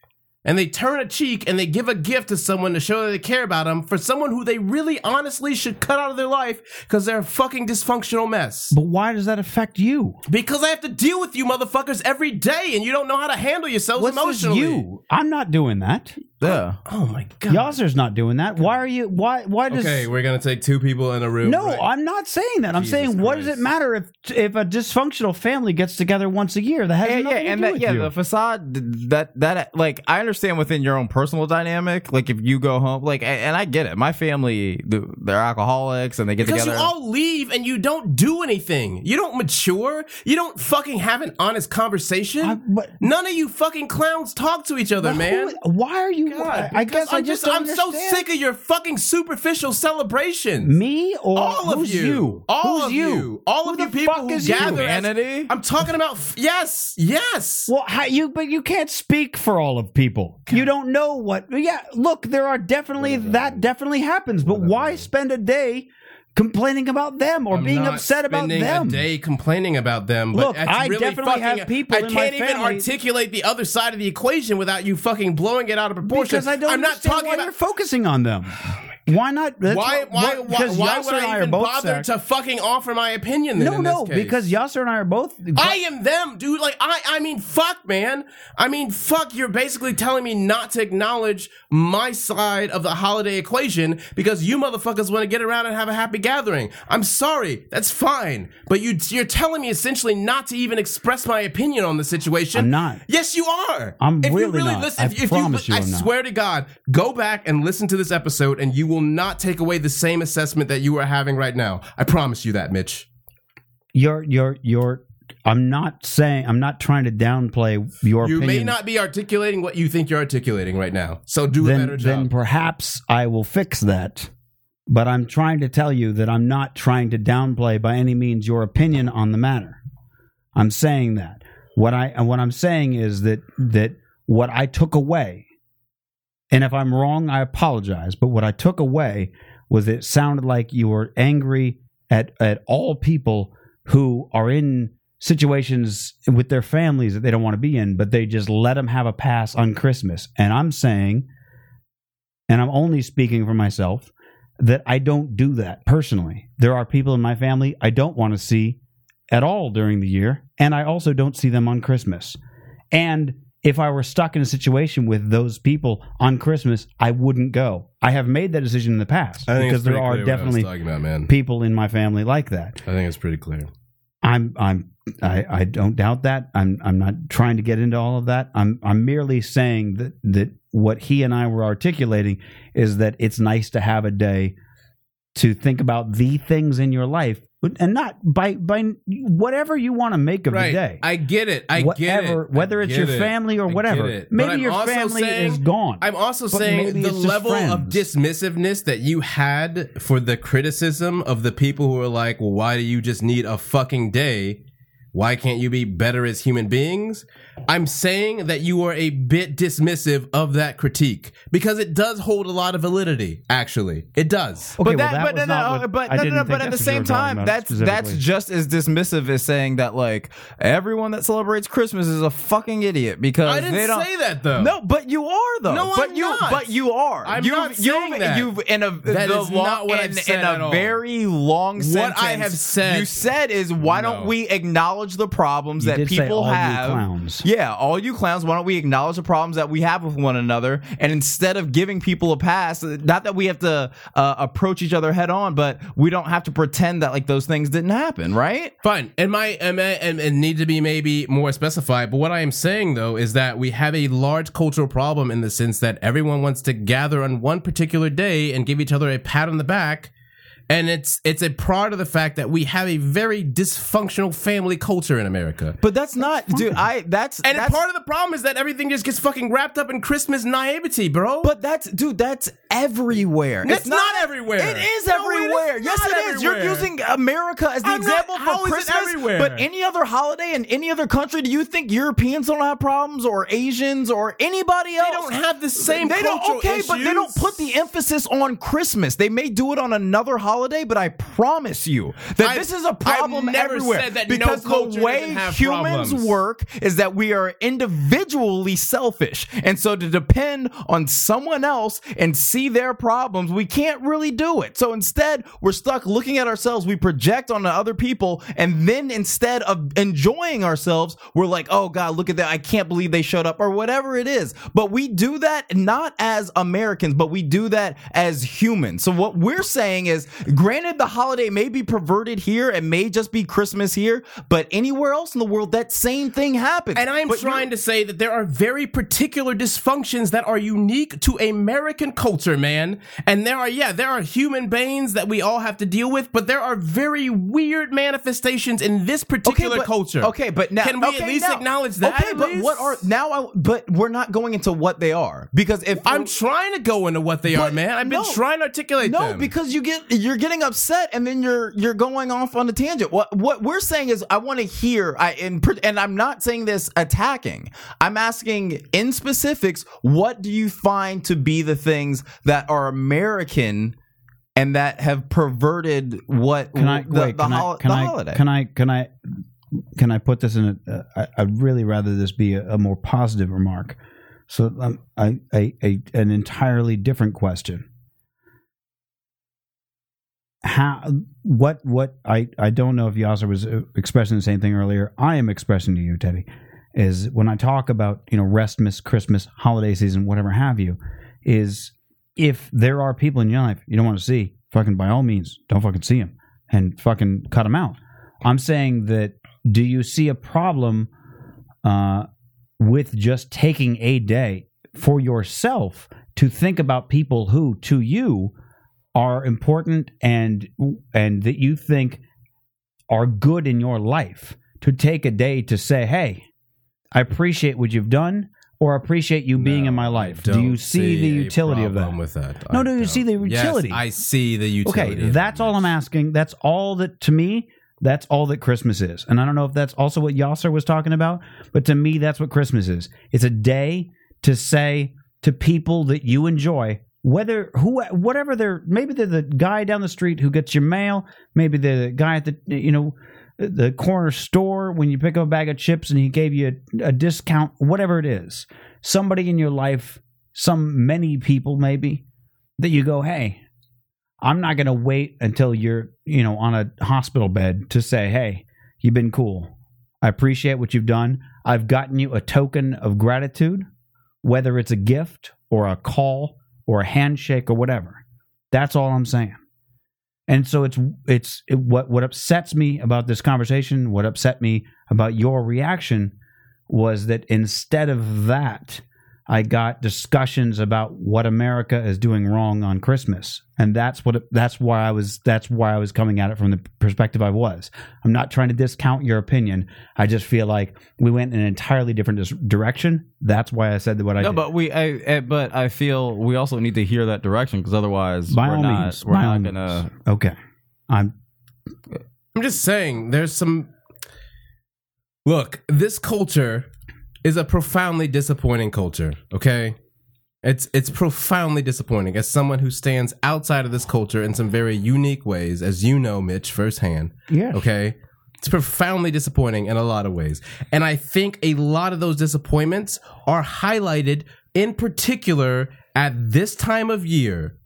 And they turn a cheek and they give a gift to someone to show that they care about them for someone who they really honestly should cut out of their life because they're a fucking dysfunctional mess. But why does that affect you? Because I have to deal with you motherfuckers every day and you don't know how to handle yourselves What's this emotionally. you? I'm not doing that. Yeah. Oh, oh my god. Yassir's not doing that. Why are you? Why? Why does? Okay, we're gonna take two people in a room. No, right? I'm not saying that. I'm Jesus saying, what does it matter if if a dysfunctional family gets together once a year? That has Yeah, yeah, nothing and do that, with yeah, you. the facade that that like I understand within your own personal dynamic. Like if you go home, like, and and I get it. My family, they're alcoholics, and they get Because together. you all leave and you don't do anything. You don't mature. You don't fucking have an honest conversation. I- but- None of you fucking clowns talk to each other, man. who- why are you? God, I because guess I I'm just. I'm don't so sick of your fucking superficial celebrations. Me or all of who's you. you? All Who's of you? you. All Who of the you people fuck who is you? gather. as- Humanity? I'm talking about. f- Yes, yes. Well, how, you but you can't speak for all of people. You don't know what. Yeah, look, there are definitely that definitely happens. But why spend a day complaining about them or I'm being upset about spending them? A day complaining about them. But Look, I really definitely fucking, have people I can't even family- articulate the other side of the equation without you fucking blowing it out of proportion. because I don't I'm not talking why about you're focusing on them. Why not? why, what- why, why, why would and I even bother to fucking offer my opinion No, no, because Yassir and I are both. I am them, dude. Like I, I mean, fuck, man. I mean, fuck. You're basically telling me not to acknowledge my side of the holiday equation because you motherfuckers want to get around and have a happy gathering. I'm sorry, that's fine, but you, you're telling me essentially not to even express my opinion on the situation. I'm not. Yes, you are. I'm if you really really not. listen, I if, if promise you I I'm not. swear to God, go back and listen to this episode, and you will not take away the same assessment that you are having right now. I promise you that, Mitcz. you're you're you're. I'm not saying. I'm not trying to downplay your You opinion. may not be articulating what you think you're articulating right now. So do a then, better then perhaps I will fix that. But I'm trying to tell you that I'm not trying to downplay by any means your opinion on the matter. I'm saying that. What I and what I'm saying is that that what I took away, and if I'm wrong, I apologize. But what I took away was it sounded like you were angry at at all people who are in situations with their families that they don't want to be in, but they just let them have a pass on Christmas. And I'm saying, and I'm only speaking for myself, that I don't do that personally. There are people in my family I don't want to see at all during the year, and I also don't see them on Christmas. And if I were stuck in a situation with those people on Christmas, I wouldn't go. I have made that decision in the past because there are clear what I was definitely about, people in my family like that. I think it's pretty clear. I'm I'm I, I don't doubt that. I'm I'm not trying to get into all of that. I'm I'm merely saying that that what he and I were articulating is that it's nice to have a day to think about the things in your life and not by by whatever you want to make of right. the day. I get it. I whatever, get it. whether it's your it. family or whatever. it. Maybe I'm your family saying- is gone. I'm also saying the level of dismissiveness that you had for the criticism of the people who are like, well, why do you just need a fucking day? Why can't you be better as human beings? I'm saying that you are a bit dismissive of that critique because it does hold a lot of validity, actually. It does. Okay, but well, that, that but uh, uh, no, no, what- but no, no, no, but at the that's what you same time, that's that's just as dismissive as saying that like everyone that celebrates Christmas is a fucking idiot because I didn't they don't say that though. No, but you are though. No, but I'm you, not. but you are. I'm you've, not you've, saying that. You've in a That the is long, not what in, I've said in at a all. very long What sentence. I have said- you said is why No. don't we acknowledge the problems You that did say people all you have? clowns. Yeah, all you clowns. Why don't we acknowledge the problems that we have with one another? And instead of giving people a pass, not that we have to uh, approach each other head on, but we don't have to pretend that like those things didn't happen, right? Fine. And my and, and, and need to be maybe more specified. But what I am saying though is that we have a large cultural problem in the sense that everyone wants to gather on one particular day and give each other a pat on the back. And it's it's a part of the fact that we have a very dysfunctional family culture in America. But that's not, dude. I that's And that's, part of the problem is that everything just gets fucking wrapped up in Christmas naivety, bro. But that's dude, that's everywhere. It's not everywhere. It is No, it is everywhere. yes, not it is. You're using America as the I'm not- example how for is it Christmas. everywhere? But any other holiday in any other country, do you think Europeans don't have problems or Asians or anybody else? they don't have the same They don't. cultural Okay, but they don't put the emphasis on Christmas. They may do it on another holiday, but I promise you that I've- this is a problem everywhere. said that no because culture the way humans problems. work is that we are individually selfish, and so to depend on someone else and see their problems, we can't really do it. So instead, we're stuck looking at ourselves. We project on the other people, and then instead of enjoying ourselves, we're like, "Oh God, look at that! I can't believe they showed up," or whatever it is. But we do that not as Americans, but we do that as humans. So what we're saying is, granted, the holiday may be perverted here, it may just be Christmas here, but anywhere else in the world, that same thing happens. And I'm But trying to say that there are very particular dysfunctions that are unique to American culture, man. And there are, yeah, there are human banes that we all have to deal with, but there are very weird manifestations in this particular but, culture. Okay, but now can we okay, at least now- acknowledge that? Okay, but least? what are now? I, but we're not going into what they are because if I'm trying to go into what they are, man. I've been no. trying to articulate no, them. because you get you're getting upset and then you're you're going off on a tangent. What what we're saying is I want to hear I and and I'm not saying this attacking. I'm asking in specifics what do you find to be the things that are American and that have perverted what Can I the, wait? the, can, hol- I, can the I holiday? can I can I can I put this in a? Uh, I, I'd really rather this be a, a more positive remark. So um, I, I, a an entirely different question. How what what I I don't know if Yassir was uh, expressing the same thing earlier. I am expressing to you, Teddy, is when I talk about you know Restmas, Christmas, holiday season, whatever have you, is if there are people in your life you don't want to see, fucking by all means, don't fucking see them and fucking cut them out. I'm saying that do you see a problem uh, with just taking a day for yourself to think about people who to you are important and and that you think are good in your life to take a day to say hey I appreciate what you've done or appreciate you being in my life. Do you Don't see the utility of that? With that? No, I do you don't. see the Yes, utility? I see the utility. Okay, that's all I'm asking. That's all that to me. That's all that Christmas is, and I don't know if that's also what Yassir was talking about, but to me, that's what Christmas is. It's a day to say to people that you enjoy, whether who, whatever they're, maybe they're the guy down the street who gets your mail, maybe the guy at the, you know, the corner store when you pick up a bag of chips and he gave you a, a discount, whatever it is. Somebody in your life, some many people maybe that you go, hey, I'm not going to wait until you're, you know, on a hospital bed to say, "Hey, You've been cool. I appreciate what you've done. I've gotten you a token of gratitude, whether it's a gift or a call or a handshake or whatever. That's all I'm saying. And so it's it's it, what what upsets me about this conversation, what upset me about your reaction was that instead of that, I got discussions about what America is doing wrong on Christmas, and that's what that's why I was that's why I was coming at it from the perspective I was. I'm not trying to discount your opinion. I just feel like we went in an entirely different dis- direction. That's why I said what I no, did. but we, I, I, but I feel we also need to hear that direction because otherwise, by we're all not, means, we're not gonna. means. Okay, I'm I'm just saying, there's some. Look, this culture is a profoundly disappointing culture. Okay, it's it's profoundly disappointing as someone who stands outside of this culture in some very unique ways, as you know, Mitcz, firsthand. yeah. Okay. It's profoundly disappointing in a lot of ways. And I think a lot of those disappointments are highlighted in particular at this time of year.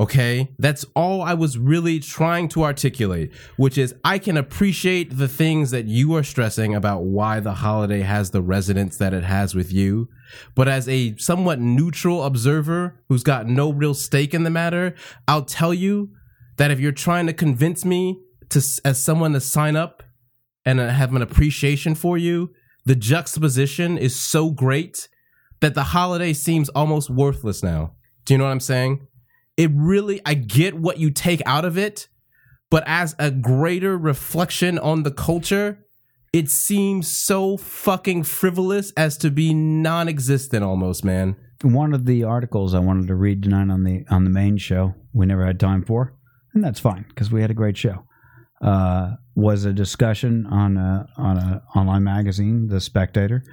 Okay. That's all I was really trying to articulate, which is I can appreciate the things that you are stressing about why the holiday has the resonance that it has with you. But as a somewhat neutral observer who's got no real stake in the matter, I'll tell you that if you're trying to convince me to as someone to sign up and uh, have an appreciation for you, the juxtaposition is so great that the holiday seems almost worthless now. Do you know what I'm saying? It really, I get what you take out of it, but as a greater reflection on the culture, it seems so fucking frivolous as to be non-existent almost, man. one of the articles I wanted to read tonight on the on the main show we never had time for, and that's fine because we had a great show. Uh, was a discussion on a on a online magazine, The Spectator,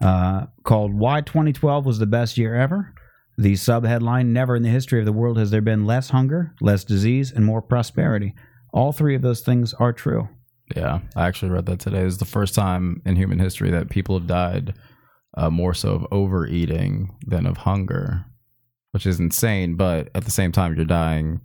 uh, called "Why 2012 Was the Best Year Ever." The subheadline: Never in the history of the world has there been less hunger, less disease, and more prosperity. All three of those things are true. Yeah, I actually read that today. It's the first time in human history that people have died uh, more so of overeating than of hunger, which is insane. But at the same time, you're dying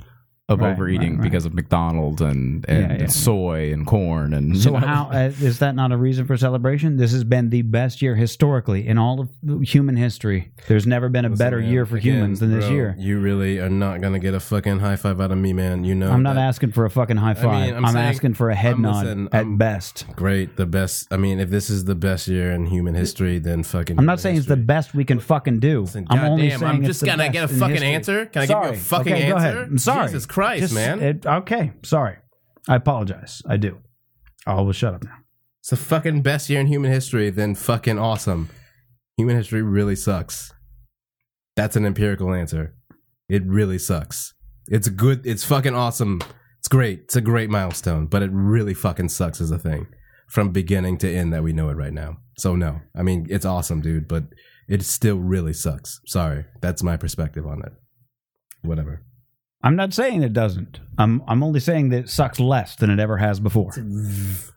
of Right, overeating right, right. because of McDonald's and and Yeah, yeah. soy and corn and So you know. how uh, is that not a reason for celebration? This has been the best year historically in all of human history. There's never been a better Listen, man, year for again, humans than this bro, year. You really are not gonna get a fucking high five out of me, man. You know I'm not that. asking for a fucking high five. mean, I'm I'm, saying- asking for a head I'm- nod listen, at I'm- best. Great, the best. I mean, if this is the best year in human history, then fucking. I'm not human saying it's the best we can fucking do. Listen, I'm only goddamn, saying I'm it's just the gonna best get a fucking answer? Can I give you a Sorry. fucking okay, Go answer? ahead. I'm sorry. Jesus Christ, Just- man. it- okay, sorry. I apologize. I do. I will shut up now. It's the fucking best year in human history, then fucking awesome. Human history really sucks. That's an empirical answer. It really sucks. It's good. It's fucking awesome. It's great. It's a great milestone, but it really fucking sucks as a thing from beginning to end that we know it right now. So no, I mean it's awesome, dude, but it still really sucks. Sorry, that's my perspective on it. Whatever. I'm not saying it doesn't. I'm I'm only saying that it sucks less than it ever has before.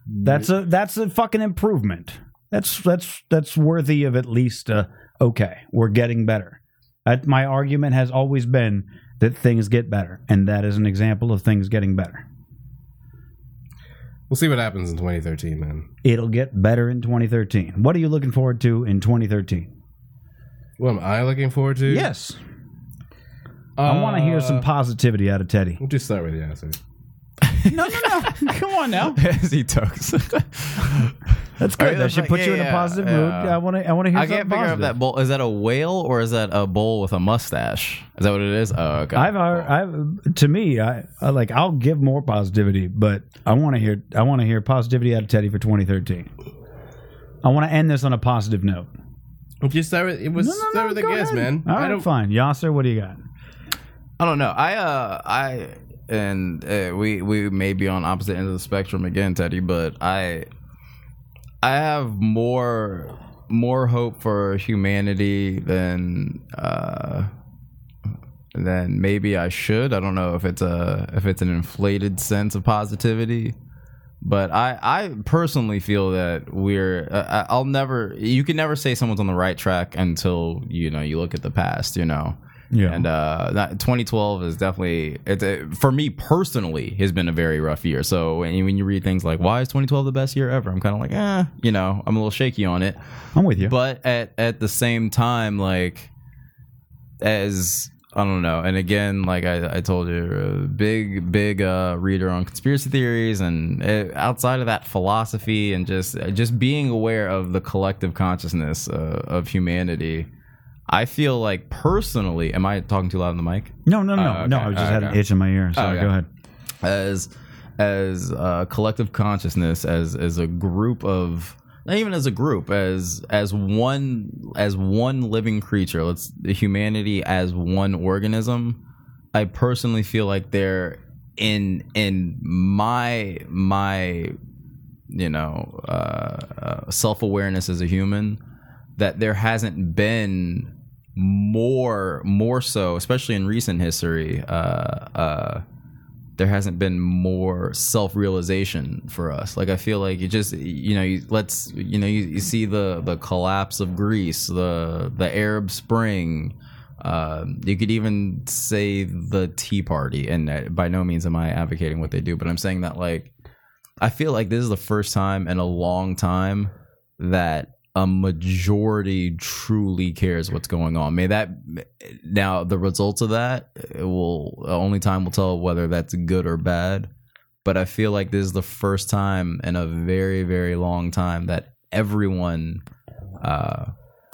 That's a that's a fucking improvement. That's that's that's worthy of at least uh, okay. We're getting better. That, my argument has always been that things get better, and that is an example of things getting better. We'll see what happens in 2013, man. It'll get better in 2013. What are you looking forward to in 2013? What am I looking forward to? Yes, I want to hear some Uh, positivity out of Teddy. We'll just start with the answer. No, no, no. Come on now. As he talks. That's good. Okay, that should like- put yeah, you in a positive yeah. mood. I want to. I want to hear. I can't figure out that bowl is that a whale or is that a bowl with a mustache? Is that what it is? Oh, okay. I've, I've, to me, I, I like. I'll give more positivity, but I want to hear. I want to hear positivity out of Teddy for 2013. I want to end this on a positive note. We'll just start with it was No, no, start with the guess, ahead. man. All I don't fine. Yassir, what do you got? I don't know. I uh I and uh, we we may be on opposite ends of the spectrum again, Teddy, but I I have more more hope for humanity than uh than maybe I should. I don't know if it's a if it's an inflated sense of positivity. But I, I personally feel that we're. Uh, I'll never. You can never say someone's on the right track until you know you look at the past. You know, Yeah. And uh, that 2012 is definitely it's a, for me personally has been a very rough year. So when, when you read things like why is 2012 the best year ever, I'm kind of like, eh, you know, I'm a little shaky on it. I'm with you. But at at the same time, like as I don't know, and again, like I, I told you, a big big uh, reader on conspiracy theories, and uh, outside of that, philosophy, and just just being aware of the collective consciousness uh, of humanity. I feel like personally, am I talking too loud on the mic? no, no, no, Oh, no. I just Oh, had an itch in my ear. So Oh, okay. go ahead. as as a collective consciousness as as a group of not even as a group as as one as one living creature let's humanity as one organism i personally feel like they're in in my my you know uh, uh self-awareness as a human that there hasn't been more more so especially in recent history uh uh there hasn't been more self-realization for us. Like i feel like you just you know you, let's you know you, you see the the collapse of greece the the arab spring. Uh, you could even say the tea party and uh, by no means am i advocating what they do but i'm saying that like i feel like this is the first time in a long time that a majority truly cares what's going on. May that now the results of that will only time will tell whether that's good or bad. But I feel like this is the first time in a very very long time that everyone, uh,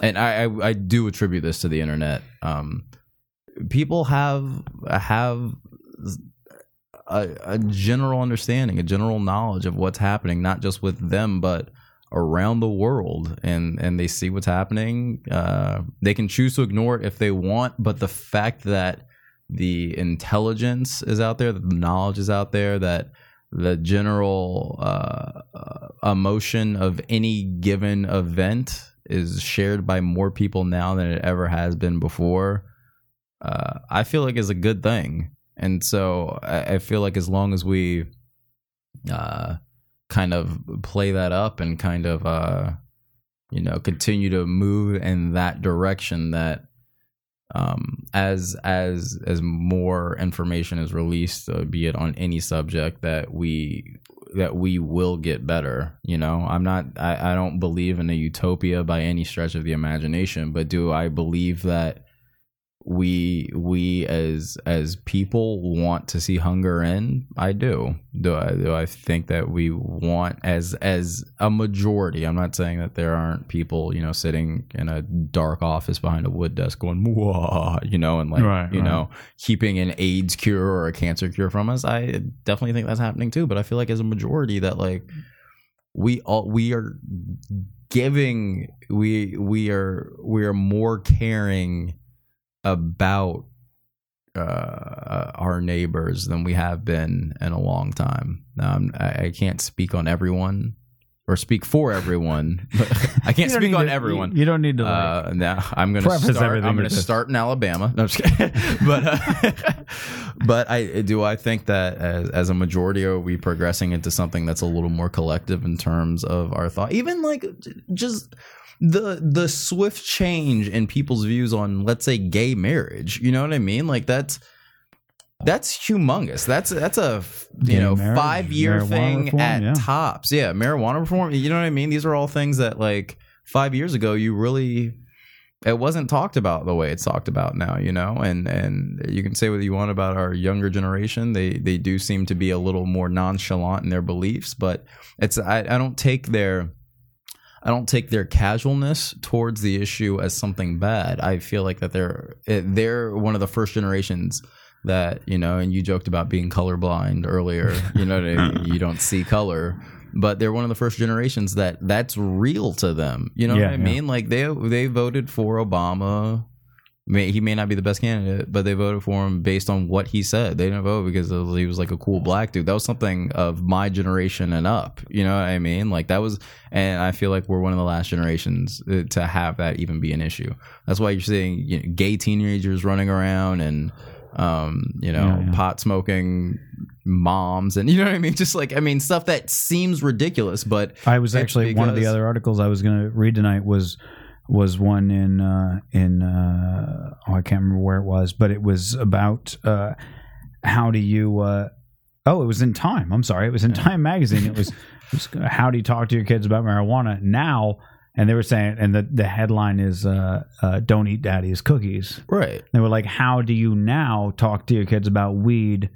and I, I I do attribute this to the internet. Um, people have have a, a general understanding, a general knowledge of what's happening, not just with them, but around the world and and they see what's happening uh they can choose to ignore it if they want but the fact that the intelligence is out there the knowledge is out there that the general uh, uh emotion of any given event is shared by more people now than it ever has been before uh i feel like is a good thing. And so i, I feel like as long as we uh kind of play that up and kind of uh you know continue to move in that direction that um as as as more information is released uh, be it on any subject that we that we will get better you know? I'm not I, I don't believe in a utopia by any stretch of the imagination but do i believe that we we as as people want to see hunger end i do do i do i think that we want as as a majority i'm not saying that there aren't people you know sitting in a dark office behind a wood desk going you know and like Right, you right. know keeping an aids cure or a cancer cure from us i definitely think that's happening too but i feel like as a majority that like we all we are giving we we are we are more caring about uh, our neighbors than we have been in a long time. Now, I'm, I, I can't speak on everyone or speak for everyone. But I can't speak on to- everyone. You, you don't need to. Like, Uh, now I'm gonna start. I'm gonna start in Alabama. No, I'm just kidding. but uh, but I do. I think that as, as a majority, are we progressing into something that's a little more collective in terms of our thought? Even like just the the swift change in people's views on, let's say, gay marriage. You know what I mean? Like that's. That's humongous. That's that's a you Gay know marriage, five year thing reform, at yeah. tops. Yeah, marijuana reform. You know what I mean? These are all things that like five years ago you really it wasn't talked about the way it's talked about now, you know. And and you can say what you want about our younger generation. They they do seem to be a little more nonchalant in their beliefs, but it's I, I don't take their I don't take their casualness towards the issue as something bad. I feel like that they're they're one of the first generations that you know, and you joked about being colorblind earlier. You know, what I mean? you don't see color, but they're one of the first generations that that's real to them. You know Yeah, what I yeah. mean? Like they they voted for Obama. May, he may not be the best candidate, but they voted for him based on what he said. They didn't vote because of- he was like a cool black dude. That was something of my generation and up. You know what I mean? Like that was, and I feel like we're one of the last generations uh, to have that even be an issue. That's why you're seeing you know, gay teenagers running around and, um, you know, Yeah, yeah. pot smoking moms and you know what I mean? Just like I mean, stuff that seems ridiculous, but I was actually one of the other articles I was going to read tonight was was one in uh, in uh, oh I can't remember where it was, but it was about uh, how do you uh, oh it was in Time. I'm sorry, it was in Time magazine. It was, it was how do you talk to your kids about marijuana now? And they were saying, and the the headline is uh, uh, "Don't eat daddy's cookies." Right. They were like, "How do you now talk to your kids about weed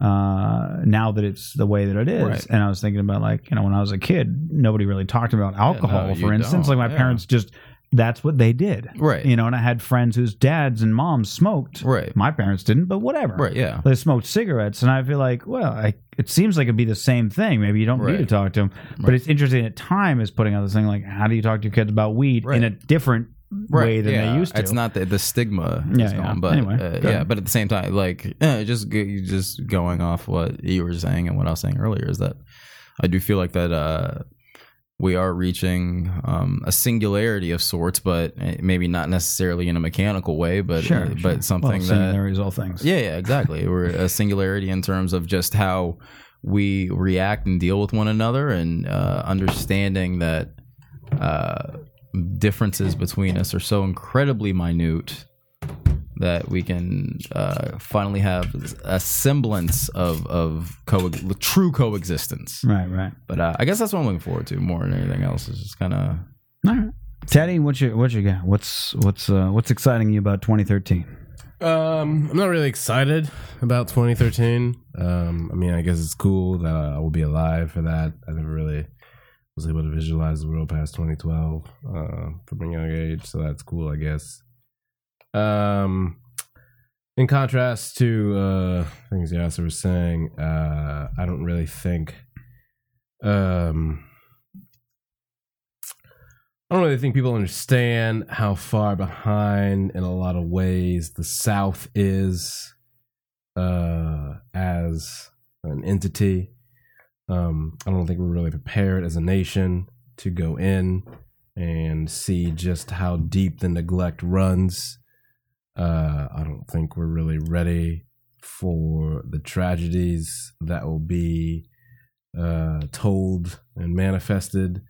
uh, now that it's the way that it is?" Right. And I was thinking about like, you know, when I was a kid, nobody really talked about alcohol, no, for instance. Like my yeah. parents just that's what they did, Right. You know, and I had friends whose dads and moms smoked. Right. My parents didn't, but whatever. Right. Yeah. They smoked cigarettes, and I feel like, well, I, it seems like it'd be the same thing. Maybe you don't need to talk to them, but it's interesting that Time is putting out this thing like, how do you talk to your kids about weed in a different way than yeah. they used to? It's not the, the stigma Yeah, is yeah. gone, but Anyway, uh, yeah, but at the same time, like eh, just just going off what you were saying and what I was saying earlier is that I do feel like that uh, we are reaching um, a singularity of sorts, but eh, maybe not necessarily in a mechanical way, but Sure, uh, sure. but something well, that all things. yeah, yeah, exactly. We're a singularity in terms of just how we react and deal with one another, and uh, understanding that uh, differences between us are so incredibly minute that we can uh, finally have a semblance of of co- true coexistence. Right, right. But uh, I guess that's what I'm looking forward to more than anything else. Is just kind of All right. Teddy, what you what you got? What's what's uh, what's exciting you about 2013? Um, I'm not really excited about 2013. Um, I mean, I guess it's cool that I will be alive for that. I never really was able to visualize the world past 2012 uh, from a young age, so that's cool, I guess. Um, in contrast to uh, things Yassir was saying, uh, I don't really think. Um, I don't really think people understand how far behind, in a lot of ways, the South is uh, as an entity. Um, I don't think we're really prepared as a nation to go in and see just how deep the neglect runs. Uh, I don't think we're really ready for the tragedies that will be uh, told and manifested.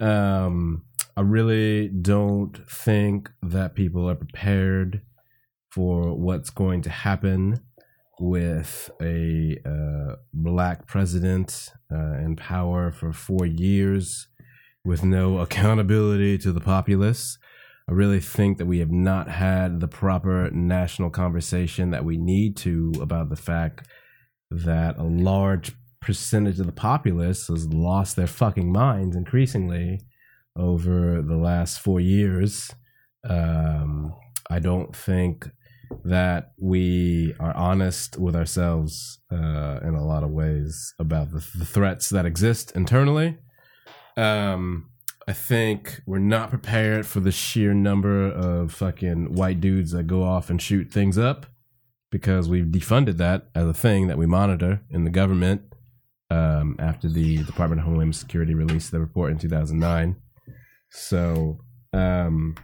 Um, I really don't think that people are prepared for what's going to happen with a uh, black president uh, in power for four years with no accountability to the populace. I really think that we have not had the proper national conversation that we need to about the fact that a large percentage of the populace has lost their fucking minds increasingly over the last four years. Um, I don't think that we are honest with ourselves uh, in a lot of ways about the, the threats that exist internally. Um, I think we're not prepared for the sheer number of fucking white dudes that go off and shoot things up because we've defunded that as a thing that we monitor in the government um, after the Department of Homeland Security released the report in 2009. So, um,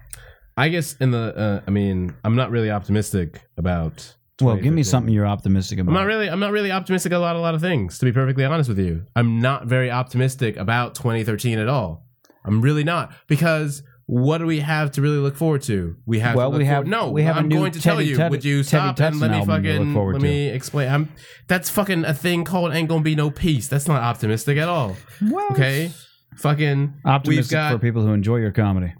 I guess in the, uh, I mean, I'm not really optimistic about. Well, give me something you're optimistic about. I'm not really. I'm not really optimistic about a lot of things. To be perfectly honest with you, I'm not very optimistic about 2013 at all. I'm really not because what do we have to really look forward to? We have. Well, we have- forward- no. we have I'm going to tell you. Ted- would you Teddy stop and let me album to look fucking let to. me explain? I'm. That's fucking a thing called "Ain't Gonna Be No Peace." That's not optimistic at all. Well, Okay. Fucking. We've Optimistic got for people who enjoy your comedy.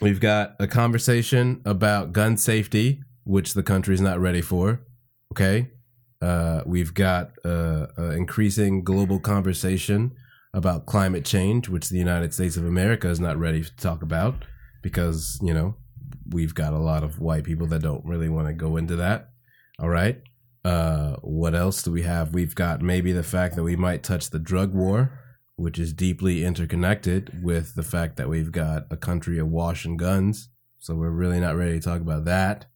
We've got a conversation about gun safety, which the country is not ready for. Okay. Uh, we've got uh, uh, increasing global conversation about climate change, which the United States of America is not ready to talk about because, you know, we've got a lot of white people that don't really want to go into that. All right. Uh, what else do we have? We've got maybe the fact that we might touch the drug war, which is deeply interconnected with the fact that we've got a country awash in guns. So we're really not ready to talk about that.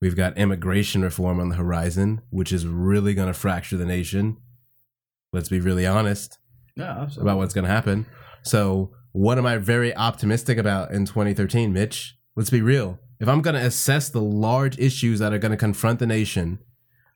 We've got immigration reform on the horizon, which is really going to fracture the nation. Let's be really honest yeah, about what's going to happen. So, what am I very optimistic about in 2013, Mitcz? Let's be real. If I'm going to assess the large issues that are going to confront the nation,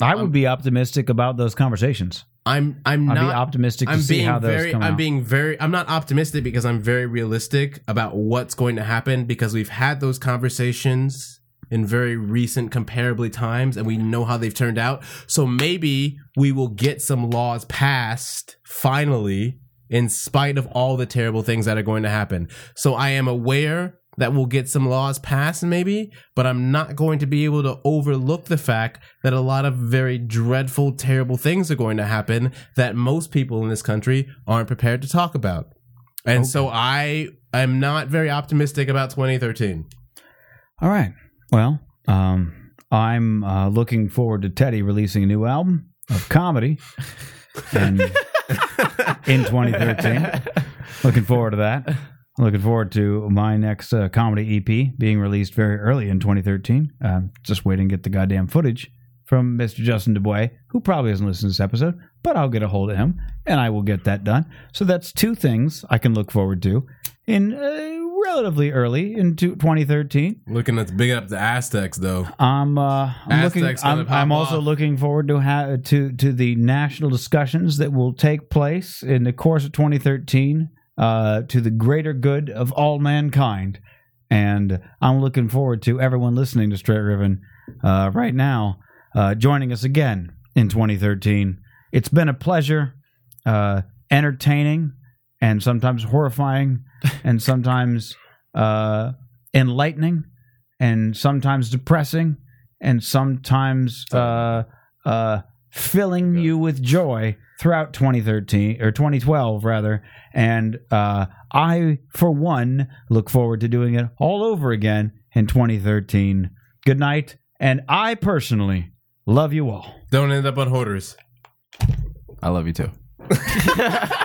I would be optimistic about those conversations. I'm I'm I'd not be optimistic to I'm see being how those very come I'm out. being very I'm not optimistic because I'm very realistic about what's going to happen because we've had those conversations in very recent comparably times and we know how they've turned out. So maybe we will get some laws passed finally in spite of all the terrible things that are going to happen. So I am aware that we'll get some laws passed maybe, but I'm not going to be able to overlook the fact that a lot of very dreadful, terrible things are going to happen that most people in this country aren't prepared to talk about. And so I am not very optimistic about 2013. All right. Well, um, I'm uh, looking forward to Teddy releasing a new album of comedy, and in 2013. Looking forward to that. Looking forward to my next uh, comedy EP being released very early in 2013. Um, just waiting to get the goddamn footage from Mr. Justin DuBois, who probably hasn't listened to this episode, but I'll get a hold of him and I will get that done. So that's two things I can look forward to in uh, relatively early into 2013. Looking at big up the Aztecs though. I'm uh, I'm looking. Aztecs I'm, I'm also looking forward to ha- to to the national discussions that will take place in the course of 2013 uh, to the greater good of all mankind. And I'm looking forward to everyone listening to Straight Riffin uh, right now uh, joining us again in 2013. It's been a pleasure, uh, entertaining, and sometimes horrifying, and sometimes uh, enlightening, and sometimes depressing, and sometimes uh, uh, filling you with joy throughout 2013 or 2012 rather. And uh, I, for one, look forward to doing it all over again in 2013. Good night, and I personally love you all. Don't end up on hoarders. I love you too.